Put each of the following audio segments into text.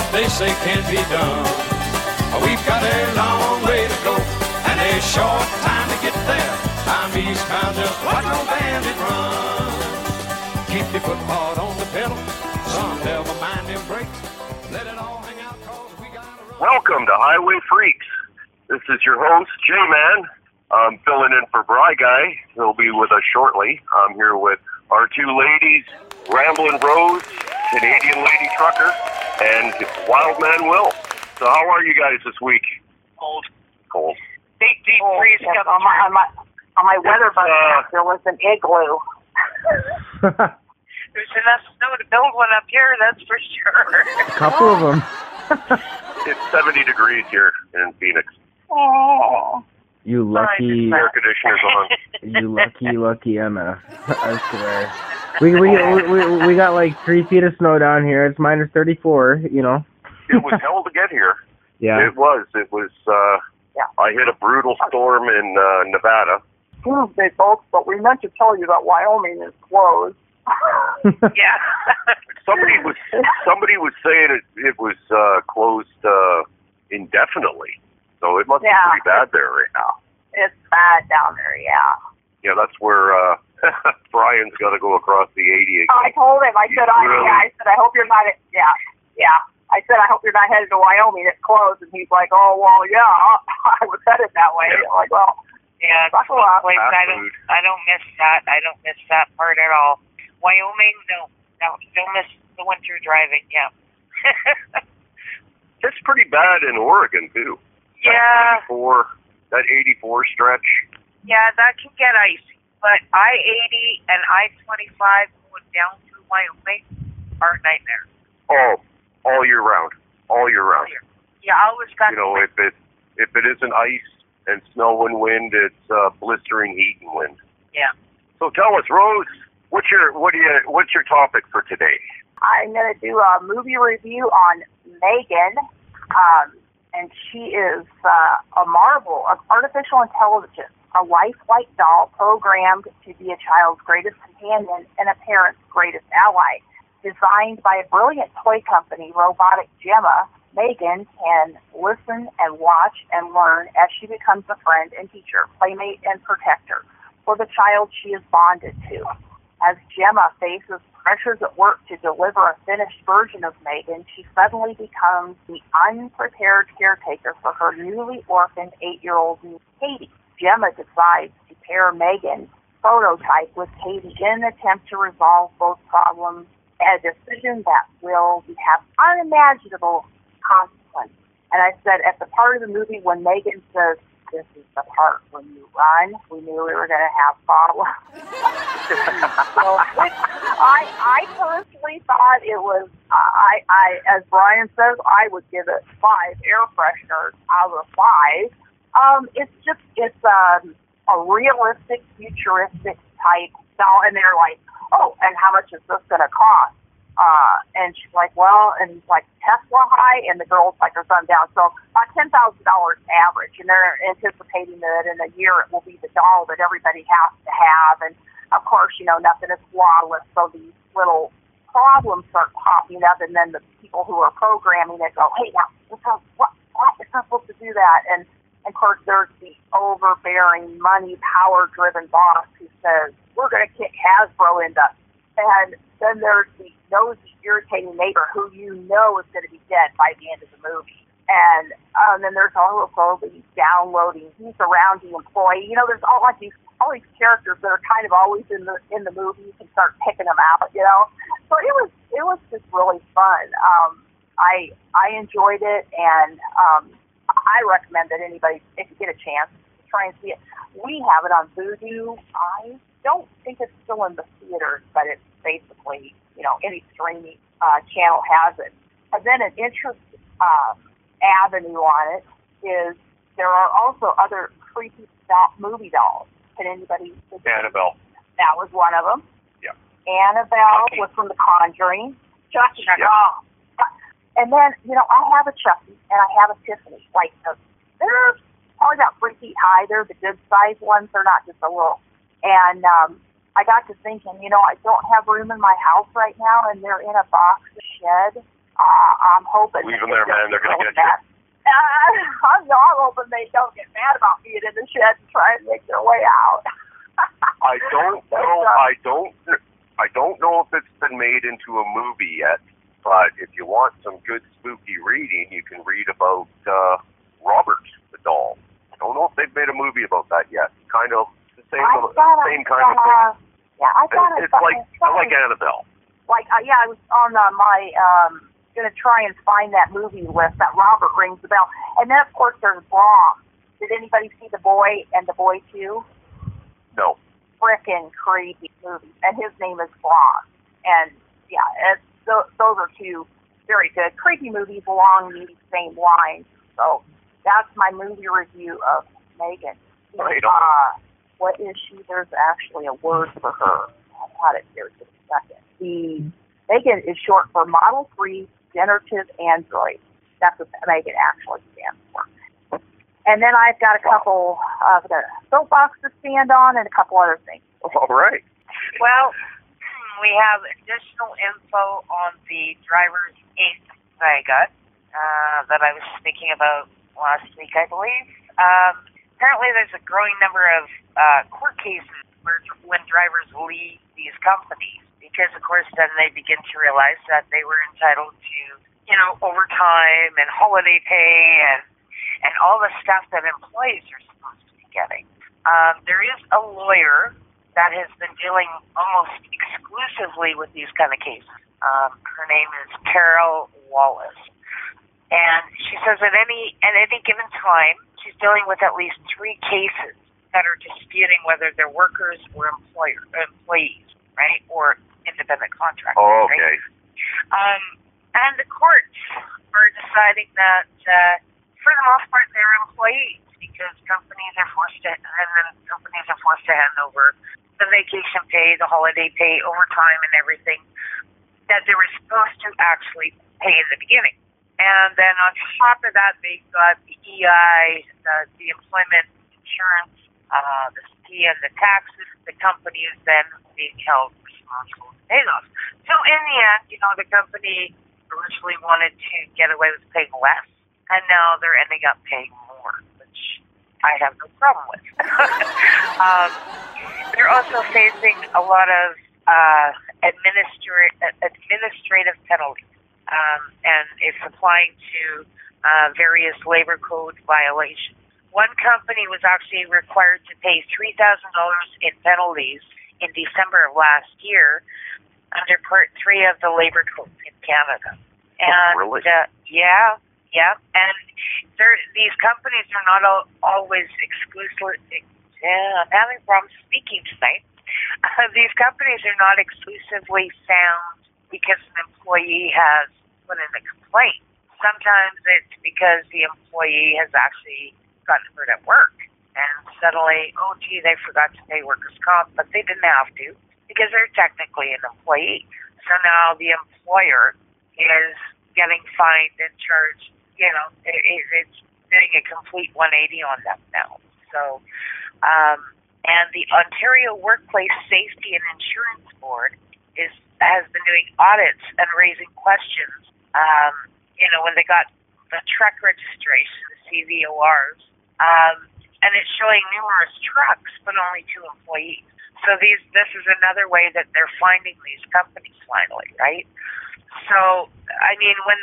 what they say can't be done. We've got a long way to go and a short time to get there. I'm eastbound, just watch no bandit run. Keep your foot hard on the pedal, son, never mind them brakes. Let it all hang out, cause we run. Welcome to HiWay Freeks. This is your host, Jay-Man. I'm filling in for BriGuy. He'll be with us shortly. I'm here with our two ladies, Ramblin' Rose, Canadian Lady Trucker, and Wildman Will. So how are you guys this week? Cold. Cold. Deep, deep Oh, freeze yes, on my, on my, on my weather bus uh, there was an igloo. There's enough snow to build one up here, that's for sure. A couple of them. It's 70 degrees here in Phoenix. Oh. You lucky, Air conditioner's on. you lucky, lucky Emma. I swear. We, we we we we got like three feet of snow down here. It's minus thirty four. You know. It was hell to get here. Yeah. It was. It was. uh Yeah. I hit a brutal storm in uh, Nevada. Tuesday, folks, but we meant to tell you that Wyoming is closed. yeah. Somebody was somebody was saying it it was uh, closed uh, indefinitely, so it must Yeah. be pretty bad there right now. it's bad down there, yeah. Yeah, that's where uh, Brian's got to go across the 80 again. I told him, I said, I, Really? yeah, I said, I hope you're not, yeah, yeah. I said, I hope you're not headed to Wyoming. It's closed. And he's like, oh, well, yeah, I was headed that way. I'm like, well, Yeah, it's Buckle up. place. I don't. I don't miss that. I don't miss that part at all. Wyoming, no. No, still miss the winter driving, yeah. It's pretty bad in Oregon too. Yeah, That 84, that 84 stretch. yeah, that can get icy. But I eighty and I twenty five going down through Wyoming are a nightmare. Oh, all year round, all year round. Yeah, I always got You know, if it if it isn't ice and snow and wind, it's uh, blistering heat and wind. Yeah. So tell us, Rose, what's your what do you what's your topic for today? I'm going to do a movie review on Megan. Um, and she is uh, a marvel of artificial intelligence, a lifelike doll programmed to be a child's greatest companion and a parent's greatest ally. Designed by a brilliant toy company, Robotic Gemma, Megan can listen and watch and learn as she becomes a friend and teacher, playmate, and protector for the child she is bonded to. As Gemma faces pressures at work to deliver a finished version of Megan, she suddenly becomes the unprepared caretaker for her newly orphaned eight-year-old niece, Katie. Gemma decides to pair Megan's prototype with Katie in an attempt to resolve both problems, a decision that will have unimaginable consequences. And I said at the part of the movie when Megan says, this is the part when you run, we knew we were going to have problems. so, I, I personally thought it was, I, I, as Brian says, I would give it five air fresheners out of five. Um, it's just, it's um, a realistic, futuristic type doll, and they're like, oh, and how much is this going to cost? Uh, and she's like, well, and he's like, Tesla high, and the girl's like, her son down. So about ten thousand dollars average, and they're anticipating that in a year it will be the doll that everybody has to have. And of course, you know, nothing is flawless, so these little problems start popping up, and then the people who are programming it go, hey, now, what, what? It's supposed to do that. And of course, there's the overbearing, money, power-driven boss who says, we're going to kick Hasbro into and then there's the nosy, irritating neighbor who you know is going to be dead by the end of the movie. And um, then there's also the downloading, these around the employee. You know, there's all like these all these characters that are kind of always in the in the movie. You can start picking them out. You know, so it was it was just really fun. Um, I I enjoyed it, and um, I recommend that anybody, if you get a chance, try and see it. We have it on Vudu. I don't think it's still in the theaters, but it's basically, you know, any streaming uh, channel has it. And then an interesting um, avenue on it is there are also other creepy doll, movie dolls. Can anybody? Annabelle. That was one of them. Yeah. Annabelle Chucky. was from The Conjuring. Chucky. Chucky. Oh. And then, you know, I have a Chucky and I have a Tiffany. Like, the, they're probably about three feet high. They're the good size ones. They're not just a little. And um, I got to thinking, you know, I don't have room in my house right now, and they're in a box shed. Uh, I'm hoping. Leave them there, man. They're gonna get you. mad. Uh, I'm, I'm hoping they don't get mad about being in the shed and try and make their way out. I don't know. uh, I don't. I don't know if it's been made into a movie yet. But if you want some good spooky reading, you can read about uh, Robert the doll. I don't know if they've made a movie about that yet. Kind of same, I thought same kind of saw, Yeah, I thing. thought I It's like I like Annabelle. like uh, yeah, I was on uh, my um gonna try and find that movie list that Robert rings the bell, and then of course there's Brahms. Did anybody see the boy and the boy two? No. Frickin' creepy movie, and his name is Brahms. And yeah, it's, th- those are two very good creepy movies along these same lines. So that's my movie review of Megan. Right. Uh, what is she? There's actually a word for her. I had it here just a second. The Megan is short for Model 3 Generative Android. That's what Megan actually stands for. And then I've got a couple of the soapbox to stand on and a couple other things. All right. Well, we have additional info on the driver's eighth saga uh, that I was speaking about last week, I believe. Um, apparently, there's a growing number of uh, court cases where when drivers leave these companies, because of course then they begin to realize that they were entitled to, you know, overtime and holiday pay and and all the stuff that employees are supposed to be getting. Um, there is a lawyer that has been dealing almost exclusively with these kind of cases. Um, her name is Carol Wallace, and she says at any at any given time, she's dealing with at least three cases that are disputing whether they're workers or employer employees, right, or independent contractors. Oh, right? okay. Um, and the courts are deciding that, uh, for the most part, they're employees because companies are forced to, and then companies are forced to hand over the vacation pay, the holiday pay, overtime, and everything that they were supposed to actually pay in the beginning. And then on top of that, they've got the EI, the, the employment insurance, uh, the C and the taxes. The company is then being held responsible to pay those. So in the end, you know, the company originally wanted to get away with paying less, and now they're ending up paying more, which I have no problem with. um, they're also facing a lot of uh, administra- administrative penalties, um, and it's applying to uh, various labor code violations. One company was actually required to pay $3,000 in penalties in December of last year under Part 3 of the Labor Code in Canada. And really? uh, yeah, yeah, and these companies are not al- always exclusively. Yeah, I'm having problems speaking tonight. Uh, these companies are not exclusively found because an employee has put in a complaint. Sometimes it's because the employee has actually gotten hurt at work, and suddenly, oh gee, they forgot to pay workers' comp, but they didn't have to because they're technically an employee. So now the employer is getting fined and charged. You know, it, it, it's doing a complete 180 on them now. So, um, and the Ontario Workplace Safety and Insurance Board is has been doing audits and raising questions. Um, you know, when they got the truck registration, the CVORs, um, and it's showing numerous trucks but only two employees. So these this is another way that they're finding these companies finally, right? So I mean, when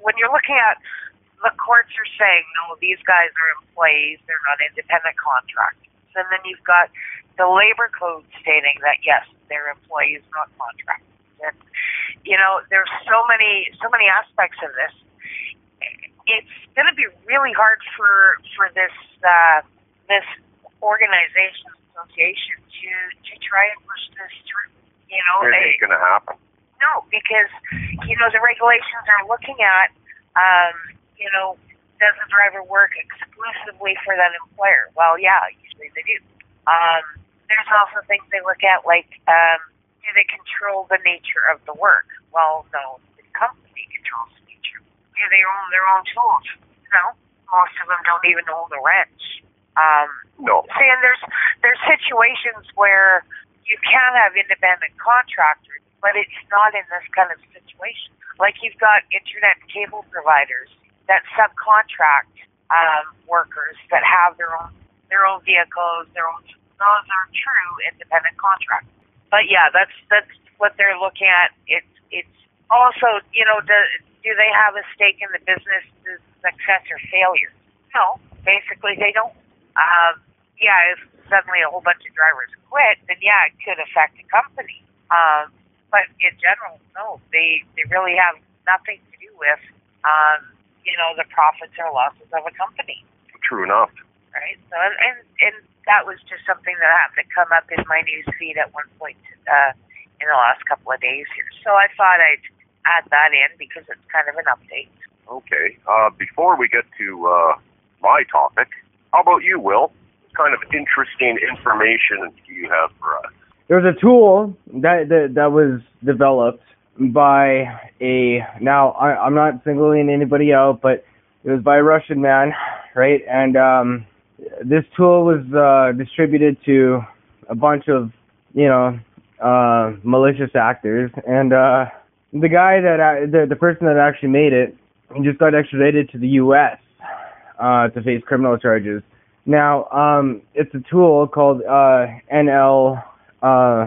when you're looking at the courts are saying no, these guys are employees; they're not independent contractors. And then you've got the labor code stating that yes, they're employees, not contractors. And you know, there's so many so many aspects of this. It's going to be really hard for for this uh, this organization association to to try and push this through. You know, It ain't gonna happen. no, because you know the regulations are looking at, um, you know, does the driver work exclusively for that employer? Well, yeah, usually they do. Um, there's also things they look at like, um, do they control the nature of the work? Well, no, the company controls the nature. Do they own their own tools? No, most of them don't even own the wrench. Um, No. See, and there's there's situations where you can have independent contractors, but it's not in this kind of situation. Like you've got internet cable providers that subcontract um, workers that have their own their own vehicles, their own those are true independent contracts. But yeah, that's that's what they're looking at. It's it's also you know do do they have a stake in the business's success or failure? No, basically they don't. Um, yeah, if suddenly a whole bunch of drivers quit, then yeah, it could affect the company. Um, but in general, no, they they really have nothing to do with um, you know the profits or losses of a company. True enough. Right. So and and that was just something that happened to come up in my news feed at one point uh, in the last couple of days here. So I thought I'd add that in because it's kind of an update. Okay. Uh, before we get to uh, my topic, how about you, Will? What kind of interesting information do you have for us? There's a tool that that, that was developed by a now I, I'm not singling anybody out, but it was by a Russian man, right? And um, this tool was uh, distributed to a bunch of you know uh, malicious actors, and uh, the guy that uh, the the person that actually made it just got extradited to the U.S. Uh, to face criminal charges. Now, um, it's a tool called uh, NL uh,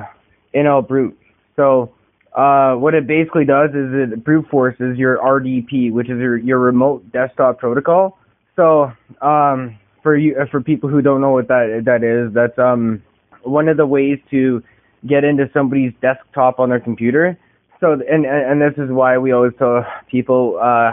NL Brute. So, uh, what it basically does is it brute forces your RDP, which is your, your remote desktop protocol. So, um, for you, for people who don't know what that that is, that's um, one of the ways to get into somebody's desktop on their computer. So, and and this is why we always tell people uh,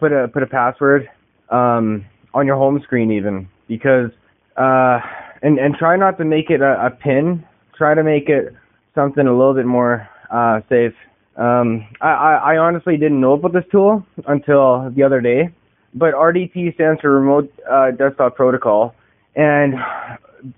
put a put a password um, on your home screen, even because uh, and and try not to make it a, a pin try to make it something a little bit more uh, safe. Um, I, I, I honestly didn't know about this tool until the other day, but RDP stands for Remote uh, Desktop Protocol, and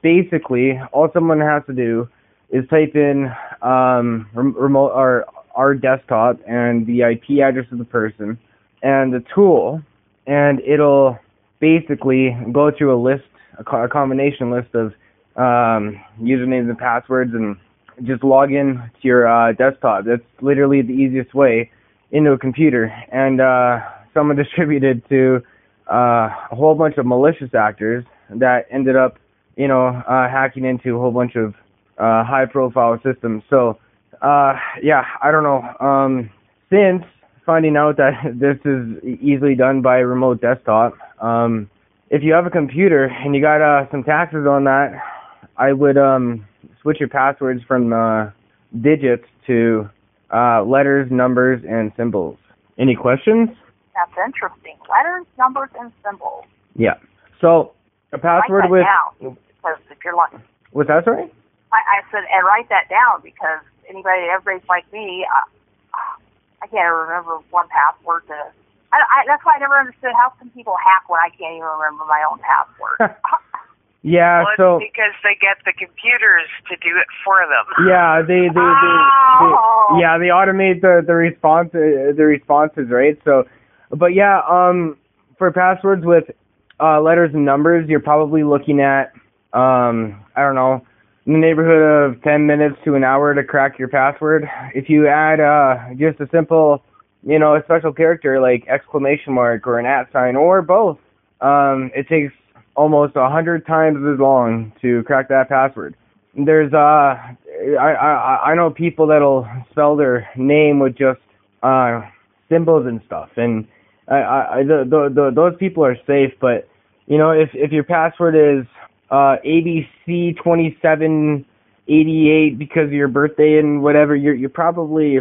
basically all someone has to do is type in um, remote or our desktop and the IP address of the person and the tool, and it'll basically go through a list, a, co- a combination list of um, usernames and passwords and just log in to your uh, desktop. That's literally the easiest way into a computer. And uh, someone distributed to uh, a whole bunch of malicious actors that ended up, you know, uh, hacking into a whole bunch of uh, high-profile systems. So, uh, yeah, I don't know. Um, since finding out that this is easily done by remote desktop, um, if you have a computer and you got uh, some taxes on that, I would um switch your passwords from uh, digits to uh, letters, numbers, and symbols. Any questions? That's interesting. Letters, numbers, and symbols. Yeah. So a password write that with down because if you're like, what's that sorry? I, I said, and write that down because anybody, everybody's like me. I, I can't remember one password to. I, I, that's why I never understood how some people hack when I can't even remember my own password. Yeah, well, so because they get the computers to do it for them. yeah, they they, they, Oh. they yeah they automate the the response uh, the responses right. So, but yeah, um, for passwords with uh, letters and numbers, you're probably looking at um I don't know in the neighborhood of 10 minutes to an hour to crack your password. If you add uh just a simple you know a special character like exclamation mark or an at sign or both, um, it takes almost a hundred times as long to crack that password. There's uh, I I I know people that'll spell their name with just uh symbols and stuff, and I I the, the, the those people are safe, but you know if if your password is uh ABC twenty seven eighty eight because of your birthday and whatever, you're you're probably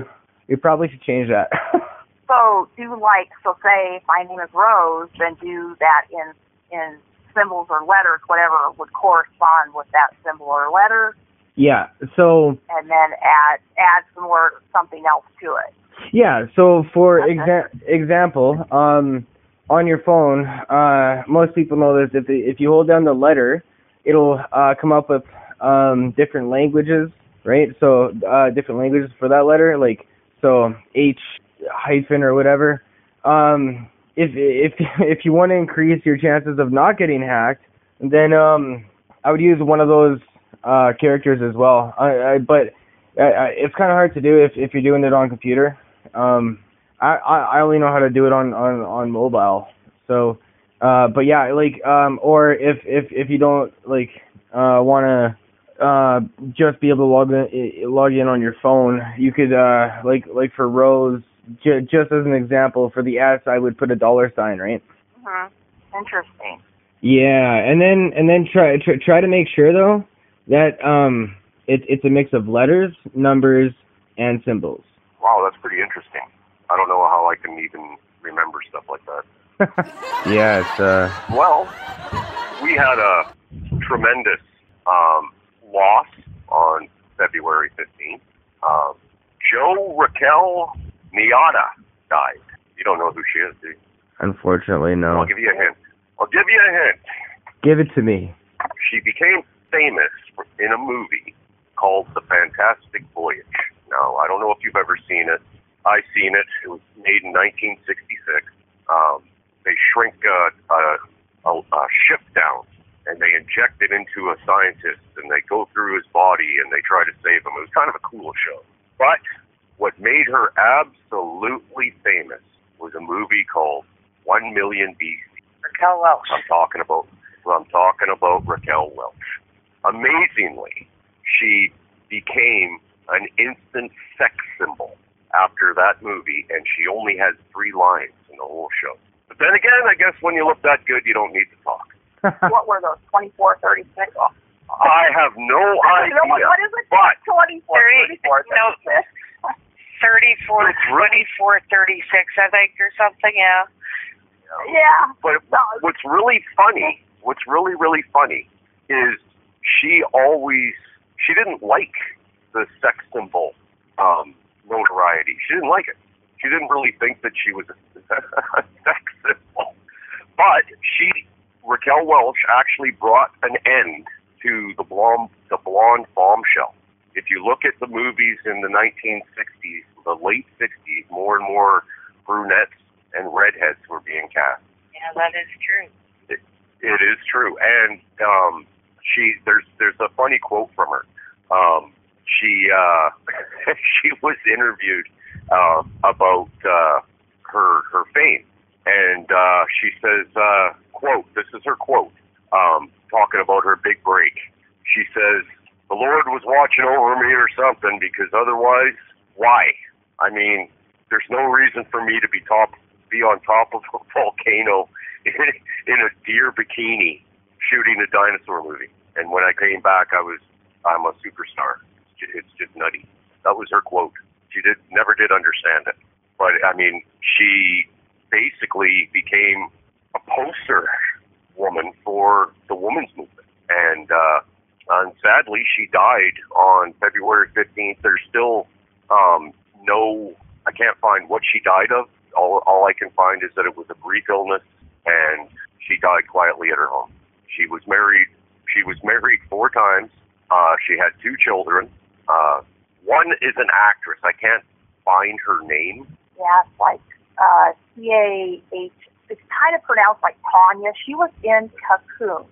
you probably should change that. so do like so say my name is Rose, then do that in in symbols or letters, whatever would correspond with that symbol or letter, yeah. So and then add add some more something else to it. Yeah, so for exa- example, um, on your phone, uh, most people know this. If if you hold down the letter, it'll uh, come up with um, different languages, right? So uh, different languages for that letter, like so H hyphen or whatever. Um, if if if you want to increase your chances of not getting hacked, then um, I would use one of those uh, characters as well. I, I, but uh, it's kind of hard to do if if you're doing it on computer. Um, I, I I only know how to do it on on on mobile. So, uh, but yeah, like um, or if if if you don't like uh want to uh just be able to log in log in on your phone, you could uh like like for Rose, j- just as an example, for the S, I would put a dollar sign, right? hmm Interesting. Yeah, and then and then try try, try to make sure though that um it, it's a mix of letters, numbers, and symbols. Wow, that's pretty interesting. I don't know how I can even remember stuff like that. yeah, it's uh Well, we had a tremendous um, loss on February 15th. Um, Jo Raquel Tejada died. You don't know who she is, do you? unfortunately no. I'll give you a hint. I'll give you a hint. Give it to me. She became famous in a movie called The Fantastic Voyage. Now, I don't know if you've ever seen it. I seen it. It was made in 1966. Um, they shrink a, a, a, a ship down and they inject it into a scientist and they go through his body and they try to save him. It was kind of a cool show. But what made her absolutely famous was a movie called One Million BC. Raquel Welch. I'm talking about I'm talking about Raquel Welch. Amazingly, she became an instant sex symbol after that movie, and she only has three lines in the whole show. But then again, I guess when you look that good, you don't need to talk. what were those? 24, 36? Oh, I have no I don't what, idea. what is it? But 24, Thirty- 34, no. 34, 24, 36, I think, or something, yeah. Yeah. But No. what's really funny, what's really really funny, is she always she didn't like the sex symbol um, notoriety. She didn't like it. She didn't really think that she was a, a sex symbol. But she Raquel Welch actually brought an end to the blonde the blonde bombshell. If you look at the movies in the 1960s, the late 60s, more and more brunettes and redheads were being cast. Yeah, that is true. It is true, and um, she there's there's a funny quote from her. Um, she uh, she was interviewed uh, about uh, her her fame, and uh, she says, uh, "quote This is her quote, um, talking about her big break. She says, "The Lord was watching over me or something, because otherwise, why? I mean, there's no reason for me to be top be on top of a volcano." in a deer bikini shooting a dinosaur movie. And when I came back, I was, I'm a superstar. It's just nutty. That was her quote. She did never did understand it, but I mean, she basically became a poster woman for the women's movement. And uh, and sadly, she died on February 15th. There's still um, no, I can't find what she died of. All, all I can find is that it was a brief illness and she died quietly at her home. She was married. She was married four times. Uh, she had two children. Uh, one is an actress. I can't find her name. Yeah, it's like uh, C A H. It's kind of pronounced like Tanya. She was in Cocoon,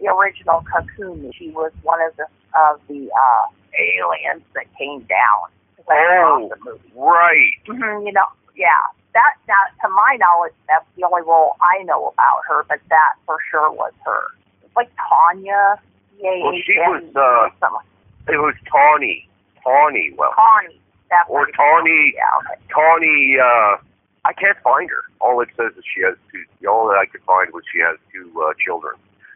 the original Cocoon. She was one of the of the uh, aliens that came down. It's like an Oh. Right. hmm you know, yeah. That, that, to my knowledge, that's the only role I know about her, but that for sure was her. It's like Tanya. Well, she was, uh, something. It was Tahnee. Tahnee. Well, Tahnee. That's or Tahnee. Yeah. Tahnee. Uh, I can't find her. All it says is she has two. All that I could find was she has two uh, children.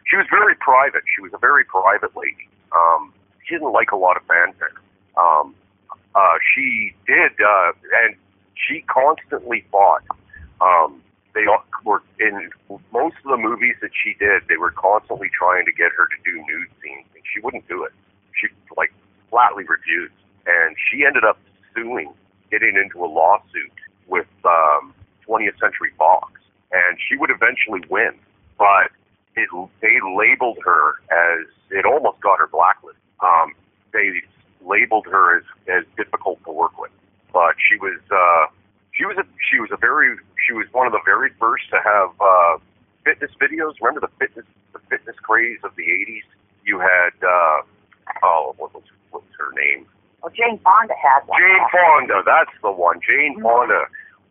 She was very private. She was a very private lady. Um, she didn't like a lot of fanfare. Um, uh, she did, uh, and she constantly fought. Um, they all were in most of the movies that she did. They were constantly trying to get her to do nude scenes, and she wouldn't do it. She like flatly refused, and she ended up suing, getting into a lawsuit with um, 20th Century Fox, and she would eventually win, but it, they labeled her as it almost got her blacklisted. Um, they labeled her as as difficult to work with, but she was uh, she was a she was a very she was one of the very first to have uh, fitness videos. Remember the fitness the fitness craze of the '80s? You had uh, oh what was what was her name? Well, Jane Fonda had one. Jane Fonda. That's the one. Jane Fonda.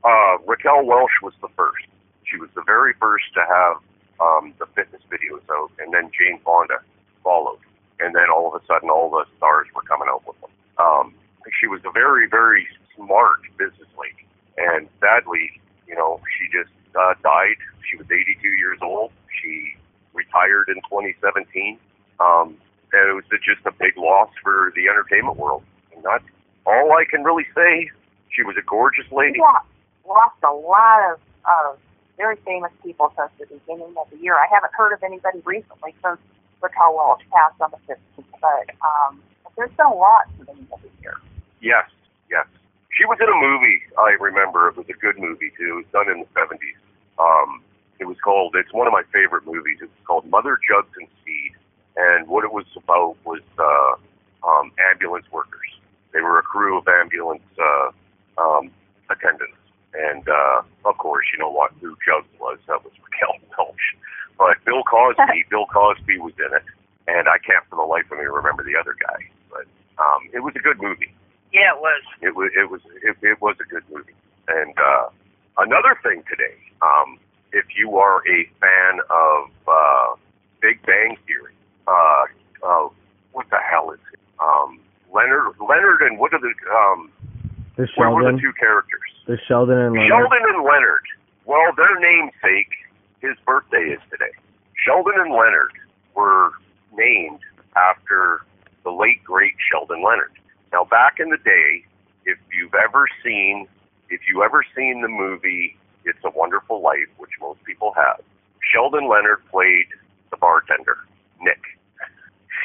Uh, Raquel Welch was the first. She was the very first to have um, the fitness videos out, and then Jane Fonda followed. And then all of a sudden, all the stars were coming out with them. Um, she was a very, very smart business lady, and sadly, you know, she just uh, died. She was 82 years old. She retired in 2017, um, and it was just a big loss for the entertainment world. And that's all I can really say. She was a gorgeous lady. Yeah, lost a lot of, of very famous people since the beginning of the year. I haven't heard of anybody recently since Raquel Welch passed on the 15th, but um, there's been a lot since the beginning of the year. Yes, yes. She was in a movie. I remember it was a good movie too. It was done in the 70s. Um, it was called. It's one of my favorite movies. It was called Mother Jugs and Speed, and what it was about was uh, um, ambulance workers. They were a crew of ambulance uh, um, attendants, and uh, of course, you know what who Jugs was. That was Raquel Welch. But Bill Cosby, Bill Cosby was in it, and I can't for the life of me remember the other guy. But um, it was a good movie. Yeah, it was. It was it was it, it was a good movie. And uh, another thing today, um, if you are a fan of uh, Big Bang Theory, uh, uh, what the hell is it? Um, Leonard Leonard and what are the um, The what were the two characters? The Sheldon and Leonard. Sheldon and Leonard. Well, their namesake, his birthday is today. Sheldon and Leonard were named after the late great Sheldon Leonard. Now, back in the day, if you've ever seen, if you ever seen the movie "It's a Wonderful Life," which most people have, Sheldon Leonard played the bartender, Nick,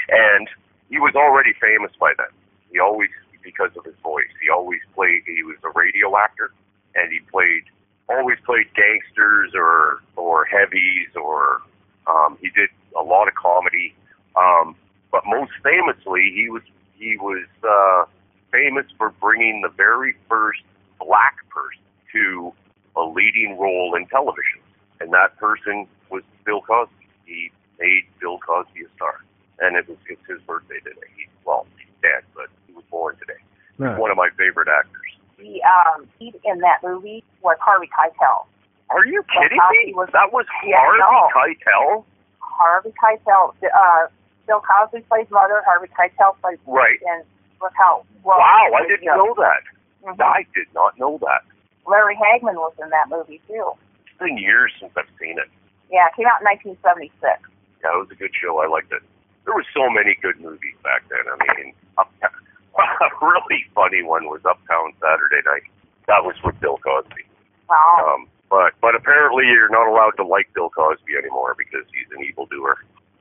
and he was already famous by then. He always, because of his voice, he always played. He was a radio actor, and he played always played gangsters or or heavies or um, he did a lot of comedy. Um, but most famously, he was he was uh, famous for bringing the very first black person to a leading role in television, and that person was Bill Cosby. He made Bill Cosby a star, and it was it's his birthday today. He, well, he's dead, but he was born today. No. One of my favorite actors. The um, lead in that movie was Harvey Keitel. Are you kidding Cosby me? was- that was Yeah, Harvey no. Keitel. Harvey Keitel. Uh, Bill Cosby plays mother. Harvey Keitel plays Right. and look how well. Wow, I didn't know that. Mhm. I did not know that. Larry Hagman was in that movie too. It's been years since I've seen it. Yeah, it came out in 1976. Yeah, it was a good show. I liked it. There were so many good movies back then. I mean, Uptown, a really funny one was Uptown Saturday Night. That was with Bill Cosby. Wow. Um, but but apparently you're not allowed to like Bill Cosby anymore because he's an evildoer.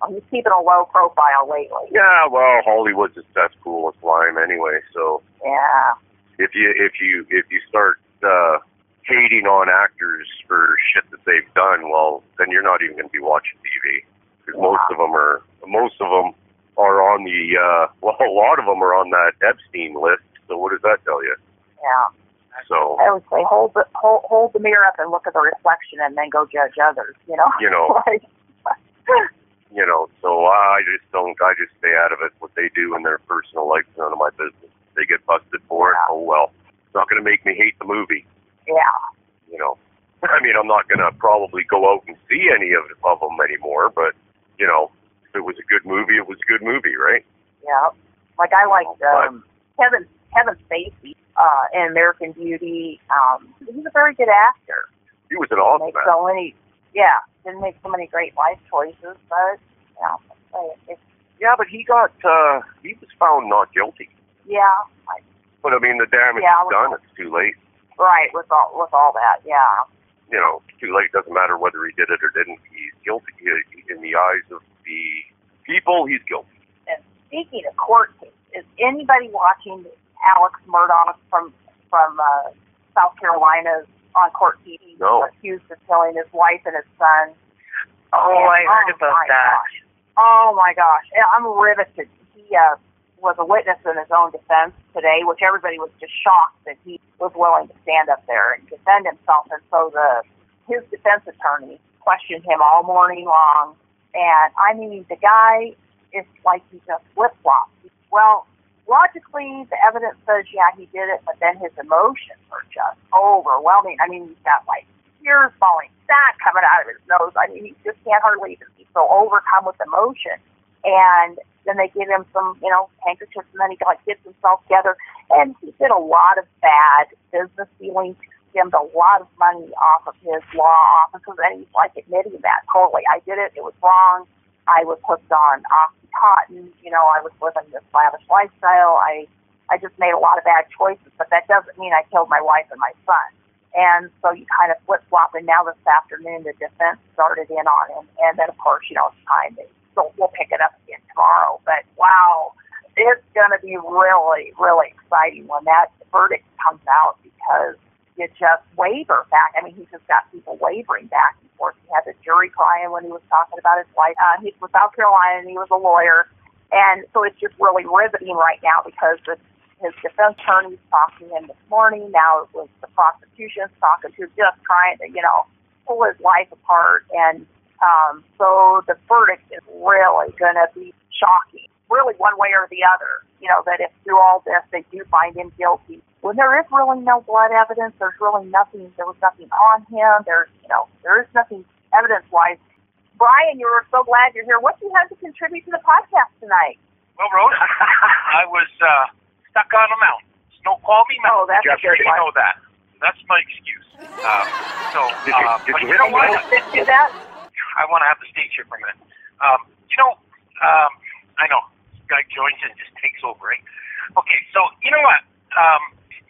He's keeping a low profile lately. Yeah, well, Hollywood's a cesspool of slime anyway. So Yeah. if you if you if you start uh, hating on actors for shit that they've done, well, then you're not even going to be watching TV because most of them are most of them are on the uh, well, a lot of them are on that Epstein list. So what does that tell you? Yeah. So I always say hold the hold, hold the mirror up and look at the reflection and then go judge others. You know. You know. like, you know, so I just don't. I just stay out of it. What they do in their personal life is none of my business. They get busted for it. Oh well. It's not going to make me hate the movie. yeah. you know. I mean, I'm not going to probably go out and see any of, of them anymore, but, you know, if it was a good movie, it was a good movie, right? Yeah. Like I liked But- um, Kevin Kevin Spacey uh, in American Beauty. Um, he's a very good actor. He was an awesome Make actor. so many. Yeah. Didn't make so many great life choices, but yeah, Yeah, but he got, uh, he was found not guilty. yeah. I, But, I mean, the damage Yeah, is done. It's too late. right. With all with all that. Yeah. You know, too late. Doesn't matter whether he did it or didn't. He's guilty He- in the eyes of the people. He's guilty. And speaking of court cases, is anybody watching Alex Murdaugh from from uh, South Carolina on court TV? No. Accused of killing his wife and his son. Oh, I heard oh about that. Gosh. Oh my gosh, Yeah, I'm riveted. He uh, was a witness in his own defense today, which everybody was just shocked that he was willing to stand up there and defend himself. And so the his defense attorney questioned him all morning long, and I mean the guy is like he just flip flops. Well, logically, the evidence says, yeah, he did it, but then his emotions are just overwhelming. I mean, he's got like tears falling, snot coming out of his nose. I mean, he just can't hardly even be so overcome with emotion. And then they give him some, you know, handkerchiefs, and then he like gets himself together. And he did a lot of bad business dealings, skimmed a lot of money off of his law offices, and he's like admitting that totally. I did it. It was wrong. I was hooked on Oxycontin. You know, I was living this lavish lifestyle. I I just made a lot of bad choices, but that doesn't mean I killed my wife and my son. And so you kind of flip flop. And now this afternoon, the defense started in on him, and then of course, you know, it's time. To, so we'll pick it up again tomorrow. But wow, it's going to be really, really exciting when that verdict comes out because you just waver back. I mean, he just got people wavering back and forth. He had the jury crying when he was talking about his wife. Uh, he's from South Carolina and he was a lawyer. And so it's just really riveting right now because the, his defense attorney's talking to him this morning. Now it was the prosecution's talking to, just trying to, you know, pull his life apart. And um, so the verdict is really going to be shocking, really one way or the other. You know, that if through all this they do find him guilty, when there is really no blood evidence, there's really nothing, there was nothing on him, there's, you know, there is nothing evidence-wise. Brian, you were so glad you're here. What do you have to contribute to the podcast tonight? Well, Rose, I was uh, stuck on a mountain. Snoqualmie Mountain. Oh, that's Just a good so you know that. That's my excuse. Um, so, Did you- uh, did but you you hit know the what? Did you do that? I want to have the stage here for a minute. Um, you know, um, I know, this guy joins and just takes over, right? Okay, so you know what? Um,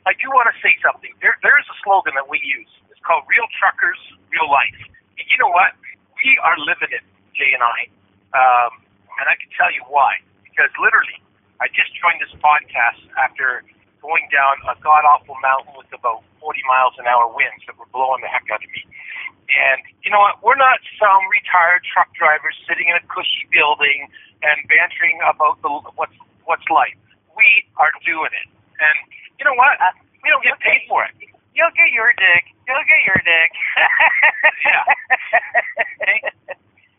I do want to say something. There, there is a slogan that we use. It's called "Real Truckers, Real Life." And you know what? We are living it, Jay and I. Um, and I can tell you why. Because literally, I just joined this podcast after going down a god awful mountain with about 40 miles an hour winds that were blowing the heck out of me. And you know what? We're not some retired truck drivers sitting in a cushy building and bantering about the what's what's life. We are doing it, and you know what? We don't get paid for it. You'll get your dick. You'll get your dick. yeah. Okay?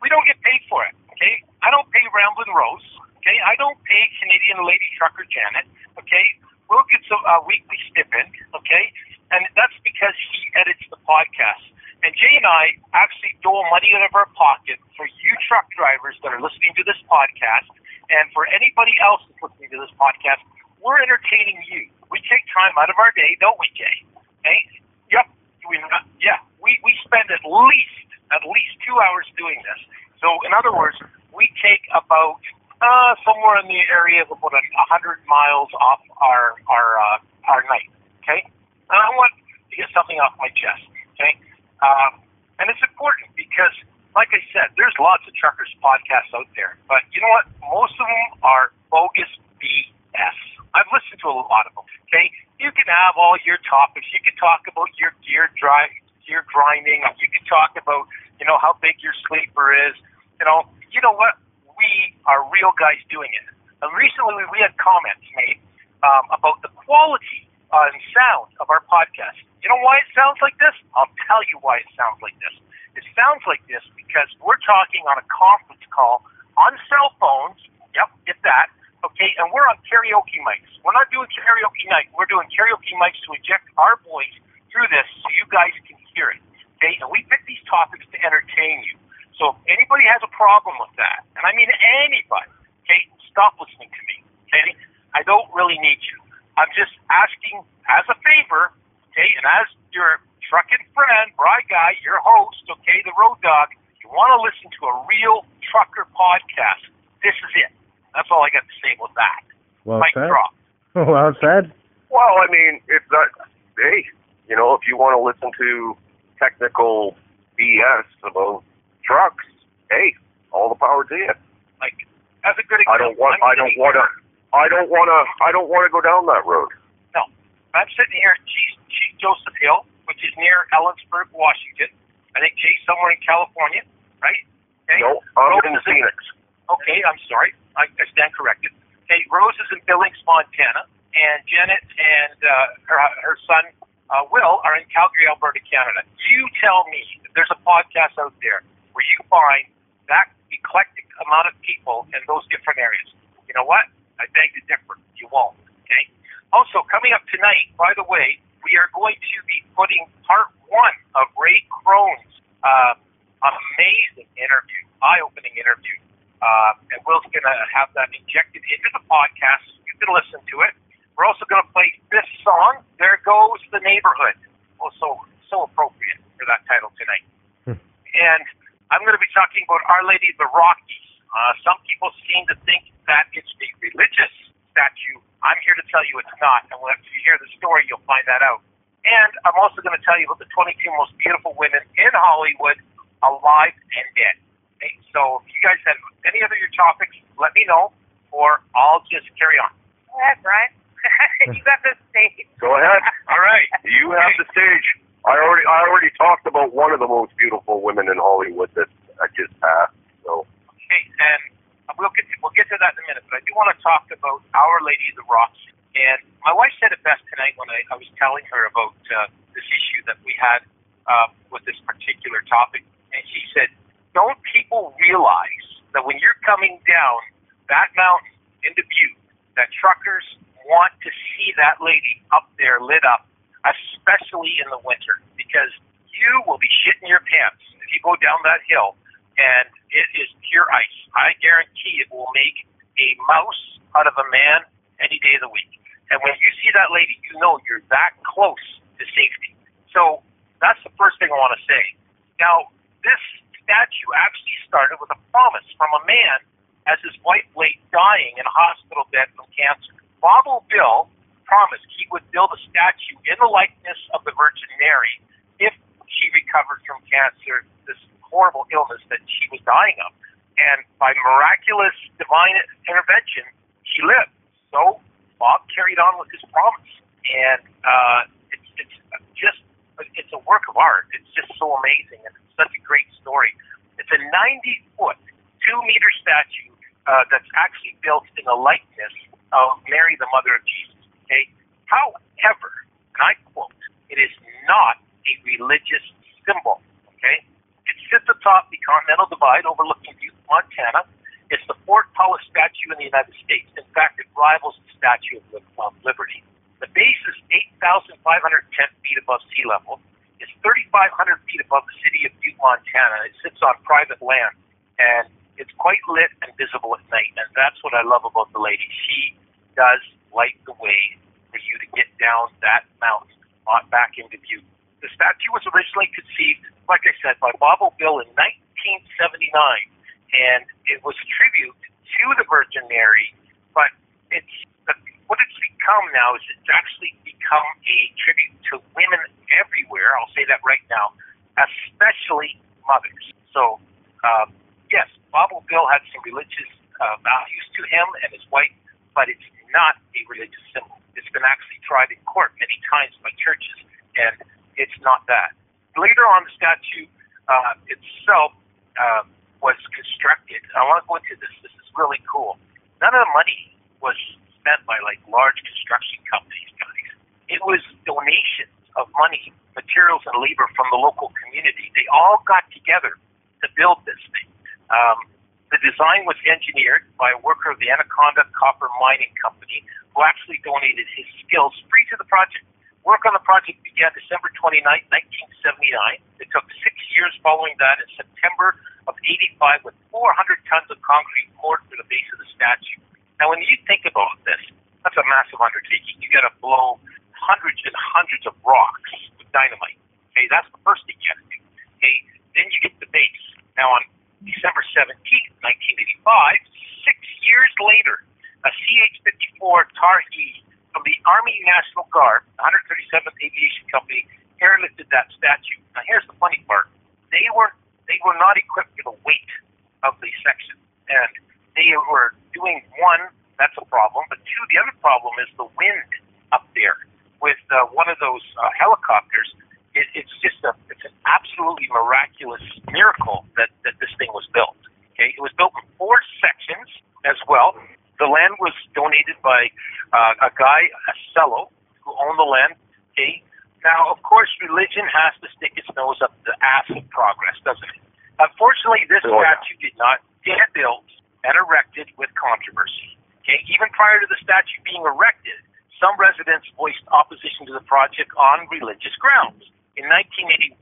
We don't get paid for it. Okay? I don't pay Ramblin' Rose. Okay? I don't pay Canadian Lady Trucker Janet. Okay? Will gets a uh, weekly stipend. Okay? And that's because he edits the podcast. And Jay and I actually dole money out of our pocket for you truck drivers that are listening to this podcast, and for anybody else that's listening to this podcast. We're entertaining you. We take time out of our day, don't we, Jay? Okay? Yep. We yeah. We we spend at least at least two hours doing this. So in other words, we take about uh, somewhere in the area of about a hundred miles off our our uh, our night. Okay. And I want to get something off my chest. Okay. Um, and it's important because, like I said, there's lots of truckers podcasts out there, but you know what? Most of them are bogus BS. I've listened to a lot of them. Okay, you can have all your topics. You can talk about your gear drive, gear grinding. You can talk about, you know, how big your sleeper is. You know, you know what? We are real guys doing it. And recently, we, had comments made um, about the quality uh, and sound of our podcast. You know why it sounds like this? I'll tell you why it sounds like this. It sounds like this because we're talking on a conference call on cell phones. Yep, get that. Okay, and we're on karaoke mics. We're not doing karaoke night. We're doing karaoke mics to inject our voice through this so you guys can hear it. Okay, and we pick these topics to entertain you. So if anybody has a problem with that, and I mean anybody, okay, stop listening to me. Okay, I don't really need you. I'm just asking as a favor, okay, and as your trucking friend, BriGuy, your host, okay, the Road Dog, you want to listen to a real trucker podcast. This is it. That's all I got to say with that. Well Mic said. drop. Well said. Well, I mean, if that, hey, you know, if you want to listen to technical BS about trucks, hey, all the power to you. Like, as a good I example, don't want, I'm don't want to, I don't want to, I don't want to go down that road. No, I'm sitting here at Chief, Chief Joseph Hill, which is near Ellensburg, Washington. I think Jay's somewhere in California, right? Okay. No, I'm Rose in Phoenix. Okay, I'm sorry. I, I stand corrected. Okay, Rose is in Billings, Montana, and Janet and uh, her, her son uh, Will are in Calgary, Alberta, Canada. You tell me if there's a podcast out there where you find that eclectic amount of people in those different areas. You know what? I beg to differ. You won't. Okay. Also, coming up tonight, by the way, we are going to be putting part one of Ray Krohn's uh, amazing interview, eye-opening interview, uh, and Will's going to have that injected into the podcast. You can listen to it. We're also going to play this song, "There Goes the Neighborhood." Also, so appropriate for that title tonight. and I'm going to be talking about Our Lady of the Rockies. Uh, some people seem to think that it's a religious statue. I'm here to tell you it's not, and when you hear the story, you'll find that out. And I'm also going to tell you about the 22 most beautiful women in Hollywood, alive and dead. Okay, so if you guys have any other your topics, let me know, or I'll just carry on. Go ahead, Brian. you got the stage. Go ahead. All right. You have the stage. I already I already talked about one of the most beautiful women in Hollywood that I just passed. We'll get to, we'll get to that in a minute, but I do want to talk about Our Lady of the Rocks. And my wife said it best tonight when I, I was telling her about uh, this issue that we had uh, with this particular topic. And she said, "Don't people realize that when you're coming down that mountain into Butte, that truckers want to see that lady up there lit up, especially in the winter, because you will be shitting your pants if you go down that hill and it is pure ice. I guarantee it will make a mouse out of a man any day of the week. And when you see that lady, you know you're that close to safety. So that's the first thing I want to say. Now, this statue actually started with a promise from a man as his wife lay dying in a hospital bed from cancer. Bob O'Bill promised he would build a statue in the likeness of the Virgin Mary if she recovered from cancer, horrible illness that she was dying of. And by miraculous divine intervention, she lived. So Bob carried on with his promise, and uh, it's it's just it's a work of art. It's just so amazing, and it's such a great story. It's a 90 foot, two meter statue uh, that's actually built in the likeness of Mary, the Mother of Jesus. Okay. However, and I quote, it is not a religious symbol. Okay. It sits atop the Continental Divide overlooking Butte, Montana. It's the fourth tallest statue in the United States. In fact, it rivals the Statue of Liberty. The base is 8,510 feet above sea level. It's 3,500 feet above the city of Butte, Montana. It sits on private land, and it's quite lit and visible at night. And that's what I love about the lady. She does light the way for you to get down that mountain uh, back into Butte. The statue was originally conceived, like I said, by Bob O'Bill in 1979, and it was a tribute to the Virgin Mary. But it's what it's become now is it's actually become a tribute to women everywhere. I'll say that right now, especially mothers. So, um, yes, Bob O'Bill had some religious uh, values to him and his wife, but it's not a religious symbol. It's been actually tried in court many times by churches, and it's not that. Later on, the statue uh, itself uh, was constructed. I want to go into this. This is really cool. None of the money was spent by like large construction companies, guys. It was donations of money, materials, and labor from the local community. They all got together to build this thing. Um, the design was engineered by a worker of the Anaconda Copper Mining Company who actually donated his skills free to the project. Work on the project began December 29, 1979. It took six years following that in September of 85 with 400 tons of concrete poured to the base of the statue. Now, when you think about this, that's a massive undertaking. You got to blow hundreds and hundreds of rocks with dynamite. Okay, that's the first thing you have to do. Okay, then you get the base. Now, on December 17th, 1985, six years later, a CH-54 Tarhe from the Army National Guard, 137th Aviation Company, airlifted that statue. Now, here's the funny part: they were they were not equipped for the weight of the section, and they were doing one. That's a problem, but two, the other problem is the wind up there. With uh, one of those uh, helicopters, it, it's just a it's an absolutely miraculous miracle that that this thing was built. Okay, it was built in four sections as well. The land was donated by uh, a guy, a cello, who owned the land. Okay, now of course religion has to stick its nose up the ass of progress, doesn't it? Unfortunately, this Oh, yeah. statue did not get built and erected with controversy. Okay, even prior to the statue being erected, some residents voiced opposition to the project on religious grounds. In 1981,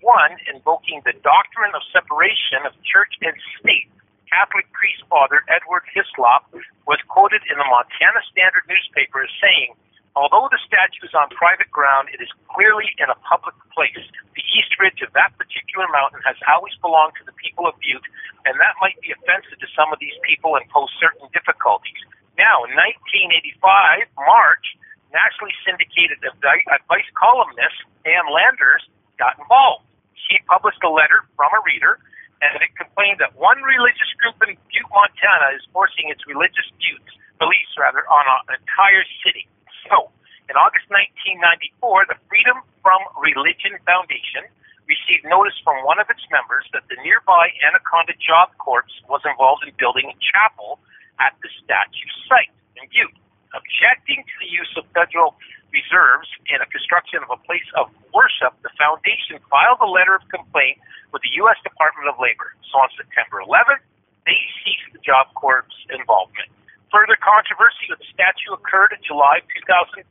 invoking the doctrine of separation of church and state, Catholic priest Father Edward Hislop was quoted in the Montana Standard newspaper as saying, Although the statue is on private ground, it is clearly in a public place. The east ridge of that particular mountain has always belonged to the people of Butte, and that might be offensive to some of these people and pose certain difficulties. Now, in 1985, March, nationally syndicated advice columnist Ann Landers got involved. She published a letter from a reader, and it complained that one religious group in Butte, Montana, is forcing its religious views, beliefs rather, on an entire city. So, in August 1994, the Freedom from Religion Foundation received notice from one of its members that the nearby Anaconda Job Corps was involved in building a chapel at the statue site in Butte. Objecting to the use of federal reserves in a construction of a place of worship, the foundation filed a letter of complaint with the U.S. Department of Labor. So on September 11th, they ceased the Job Corps' involvement. Further controversy with the statue occurred in July 2005.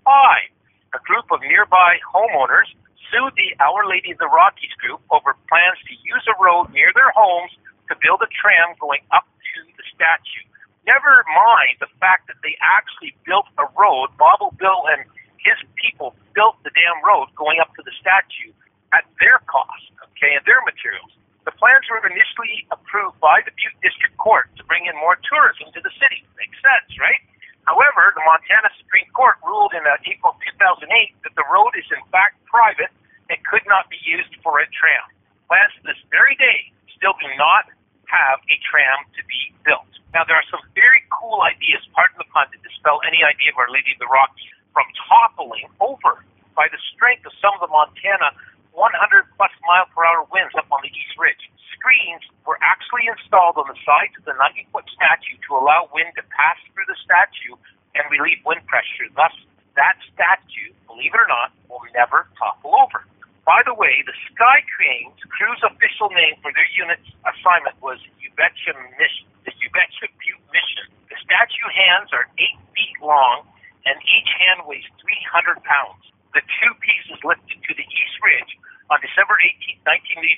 A group of nearby homeowners sued the Our Lady of the Rockies group over plans to use a road near their homes to build a tram going up to the statue. Never mind the fact that they actually built a road. Bob O'Bill and his people built the damn road going up to the statue at their cost, okay, and their materials. The plans were initially approved by the Butte District Court to bring in more tourism to the city. Makes sense, right? However, the Montana Supreme Court ruled in uh, April 2008 that the road is in fact private and could not be used for a tram. Plans to this very day still do not have a tram to be built. Now, there are some very cool ideas, pardon the pun, to dispel any idea of Our Lady of the Rockies from toppling over by the strength of some of the Montana 100 plus mile per hour winds up on the East Ridge. Screens were actually installed on the sides of the 90 foot statue to allow wind to pass through the statue and relieve wind pressure. Thus, that statue, believe it or not, will never topple over. By the way, the Sky Cranes crew's official name for their unit's assignment was Ubetcha Mission, the Ubetcha Butte Mission. The statue hands are 8 feet long and each hand weighs 300 pounds. The two pieces lifted to the East Ridge on December 18,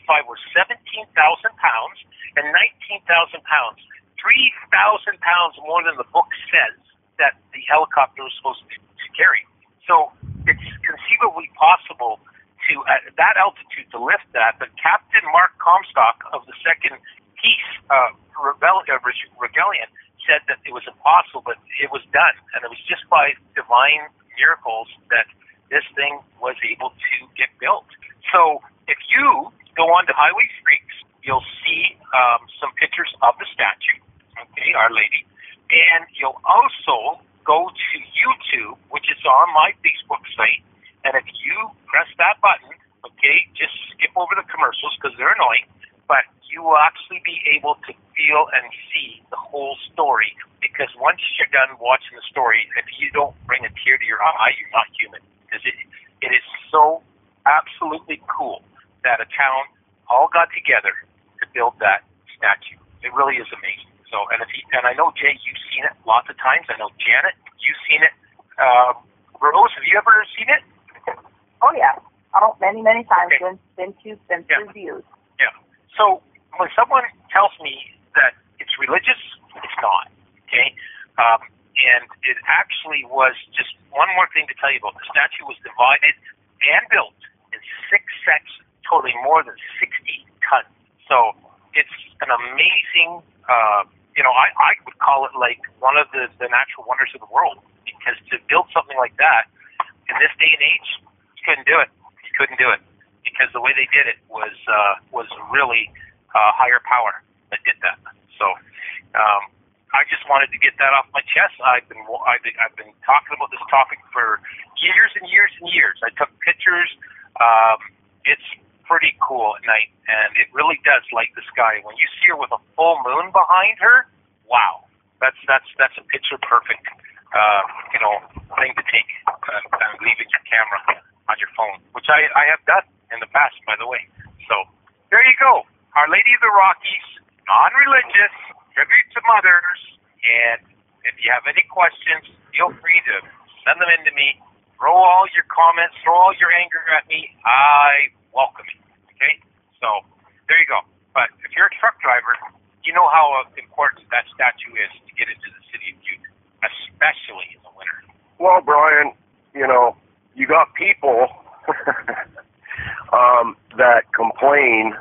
1985 were 17,000 pounds and 19,000 pounds. 3,000 pounds more than the book says that the helicopter was supposed to, carry. So it's conceivably possible to, at that altitude, to lift that. But Captain Mark Comstock of the 2nd Peace uh, Rebel, uh, said that it was impossible, but it was done. And it was just by divine miracles that this thing was able to get built. So if you go on to HiWay Freeks, you'll see um, some pictures of the statue, okay, Our Lady, and you'll also go to YouTube, which is on my Facebook site, and if you press that button, okay, just skip over the commercials because they're annoying, but you will actually be able to feel and see the whole story because once you're done watching the story, if you don't bring a tear to your eye, you're not human because it, it is so absolutely cool that a town all got together to build that statue. It really is amazing. So, and if you, and I know Jay, you've seen it lots of times. I know Janet, you've seen it. Um, Rose, have you ever seen it? Oh yeah. Oh, many many times. Okay. Been been to been Yeah. through views. Yeah. So when someone tells me that it's religious, it's not. Okay. Um, and it actually was just one more thing to tell you about. The statue was divided and built in six sections, totaling more than 60 tons. So it's an amazing, uh, you know, I, I would call it like one of the, the natural wonders of the world because to build something like that in this day and age, you couldn't do it. You couldn't do it because the way they did it was uh, was really uh, higher power that did that. So um, I just wanted to get that off my chest. I've been I've been, talking about this topic for years and years and years. I took pictures. Um, it's pretty cool at night, and it really does light the sky. When you see her with a full moon behind her, wow, that's that's that's a picture perfect. Uh, you know, thing to take uh, and leave in your camera on your phone, which I I have done in the past, by the way. So there you go. Our Lady of the Rockies, non-religious, tribute to mothers, and if you have any questions, feel free to send them in to me. Throw all your comments, throw all your anger at me. I welcome it. Okay? So there you go. But if you're a truck driver, you know how important that statue is to get into the city of Butte, especially in the winter. Well, Brian, you know, you got people um, that complain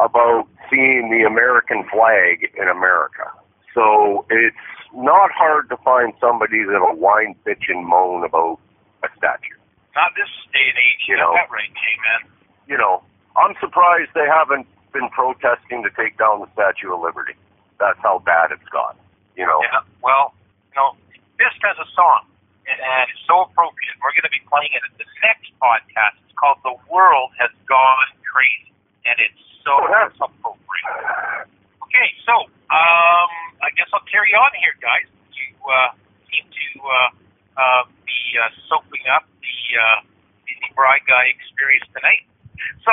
about seeing the American flag in America. So it's not hard to find somebody that'll whine, bitch, and moan about a statue. Not this day and age, You know that right, man. You know, I'm surprised they haven't been protesting to take down the Statue of Liberty. That's how bad it's got. You know. Yeah, well, you know, Fisk has a song, and, and it's so appropriate. We're going to be playing it at the next podcast. It's called "The World Has Gone Crazy," and it's so Oh, appropriate. Okay, so um, I guess I'll carry on here, guys. You uh, seem to uh, uh, be uh, soaking up the uh, the BriGuy experience tonight. So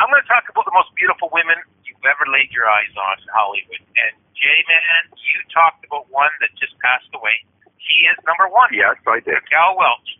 I'm going to talk about the most beautiful women you've ever laid your eyes on in Hollywood. And Jay, man, you talked about one that just passed away. She is number one. Yes, I did. Cal Welch.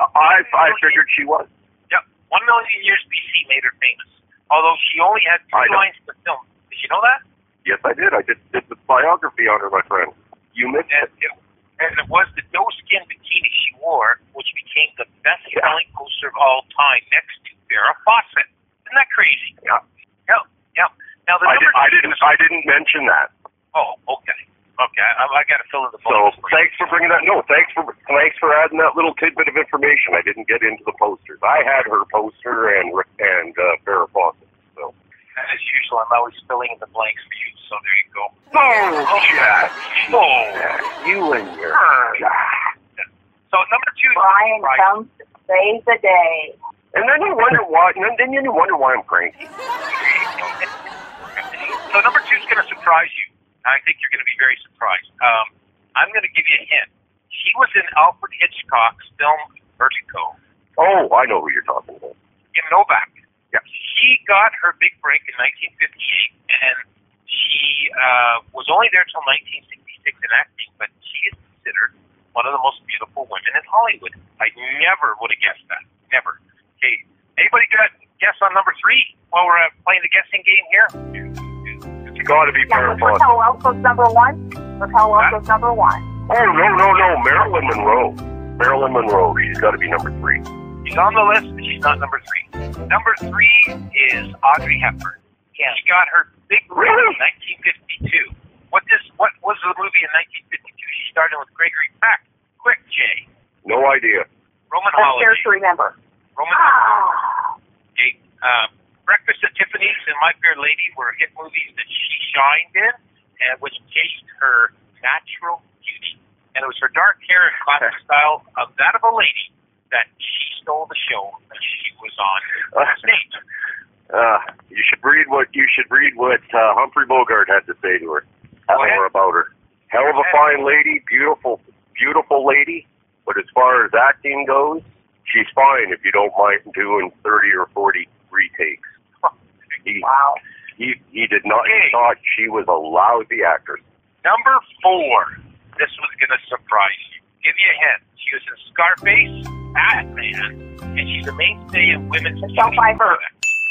I I figured she was. Yep. One million years BC made her famous. Although she only had two lines to film. Did you know that? Yes, I did. I just did the biography on her, my friend. You missed And it. and it was the doe skin bikini she wore, which became the best selling poster of all time next to Farrah Fawcett. Isn't that crazy? Yeah. Yep. Yep. Now the I, did, I didn't. I didn't mention that. Oh, okay. Okay. I, I got to fill in the So blanks. for thanks for bringing that. No, thanks for thanks for adding that little tidbit of information. I didn't get into the posters. I had her poster and and uh, Farrah Fawcett. So. As usual, I'm always filling in the blanks for you. So there you go. Oh, Jack. Oh. You and your Jack. So number two. is Brian Right. comes to save the day. And then you wonder why. And then you wonder why I'm cranky. So number two is going to surprise you. I think you're going to be very surprised. Um, I'm going to give you a hint. She was in Alfred Hitchcock's film Vertigo. Oh, I know who you're talking about. Kim Novak. Yeah. She got her big break in 1958, and she uh, was only there till 1966 in acting, but she is considered one of the most beautiful women in Hollywood. I never would have guessed that. Never. Okay. Anybody got a guess on number three while we're uh, playing the guessing game here? It's got to be Yeah, Farrah was Raquel Welch was number one. Raquel Welch was number one. Oh no no no, Marilyn Monroe. Marilyn Monroe. She's got to be number three. She's on the list, but she's not number three. Number three is Audrey Hepburn. Yeah. She got her big break Really? in 1952. What this? What was the movie in 1952? She started with Gregory Peck. Quick, Jay. No idea. Roman That's fair Holiday. to remember. Roman Holiday. Ah, Okay. Uh, Breakfast at Tiffany's and My Fair Lady were hit movies that she shined in, and which cased her natural beauty. And it was her dark hair and classic style of that of a lady that she stole the show that she was on stage. Uh, you should read what you should read what uh, Humphrey Bogart had to say to her Go ahead. or about her. Hell of a fine lady, beautiful, beautiful lady. But as far as acting goes, she's fine if you don't mind doing thirty or forty retakes. He wow. he he did not. Okay. He thought she was a lousy actress. Number four. This was going to surprise you. Give you a hint. She was in Scarface, Batman, and she's a mainstay in women's Michelle Pfeiffer.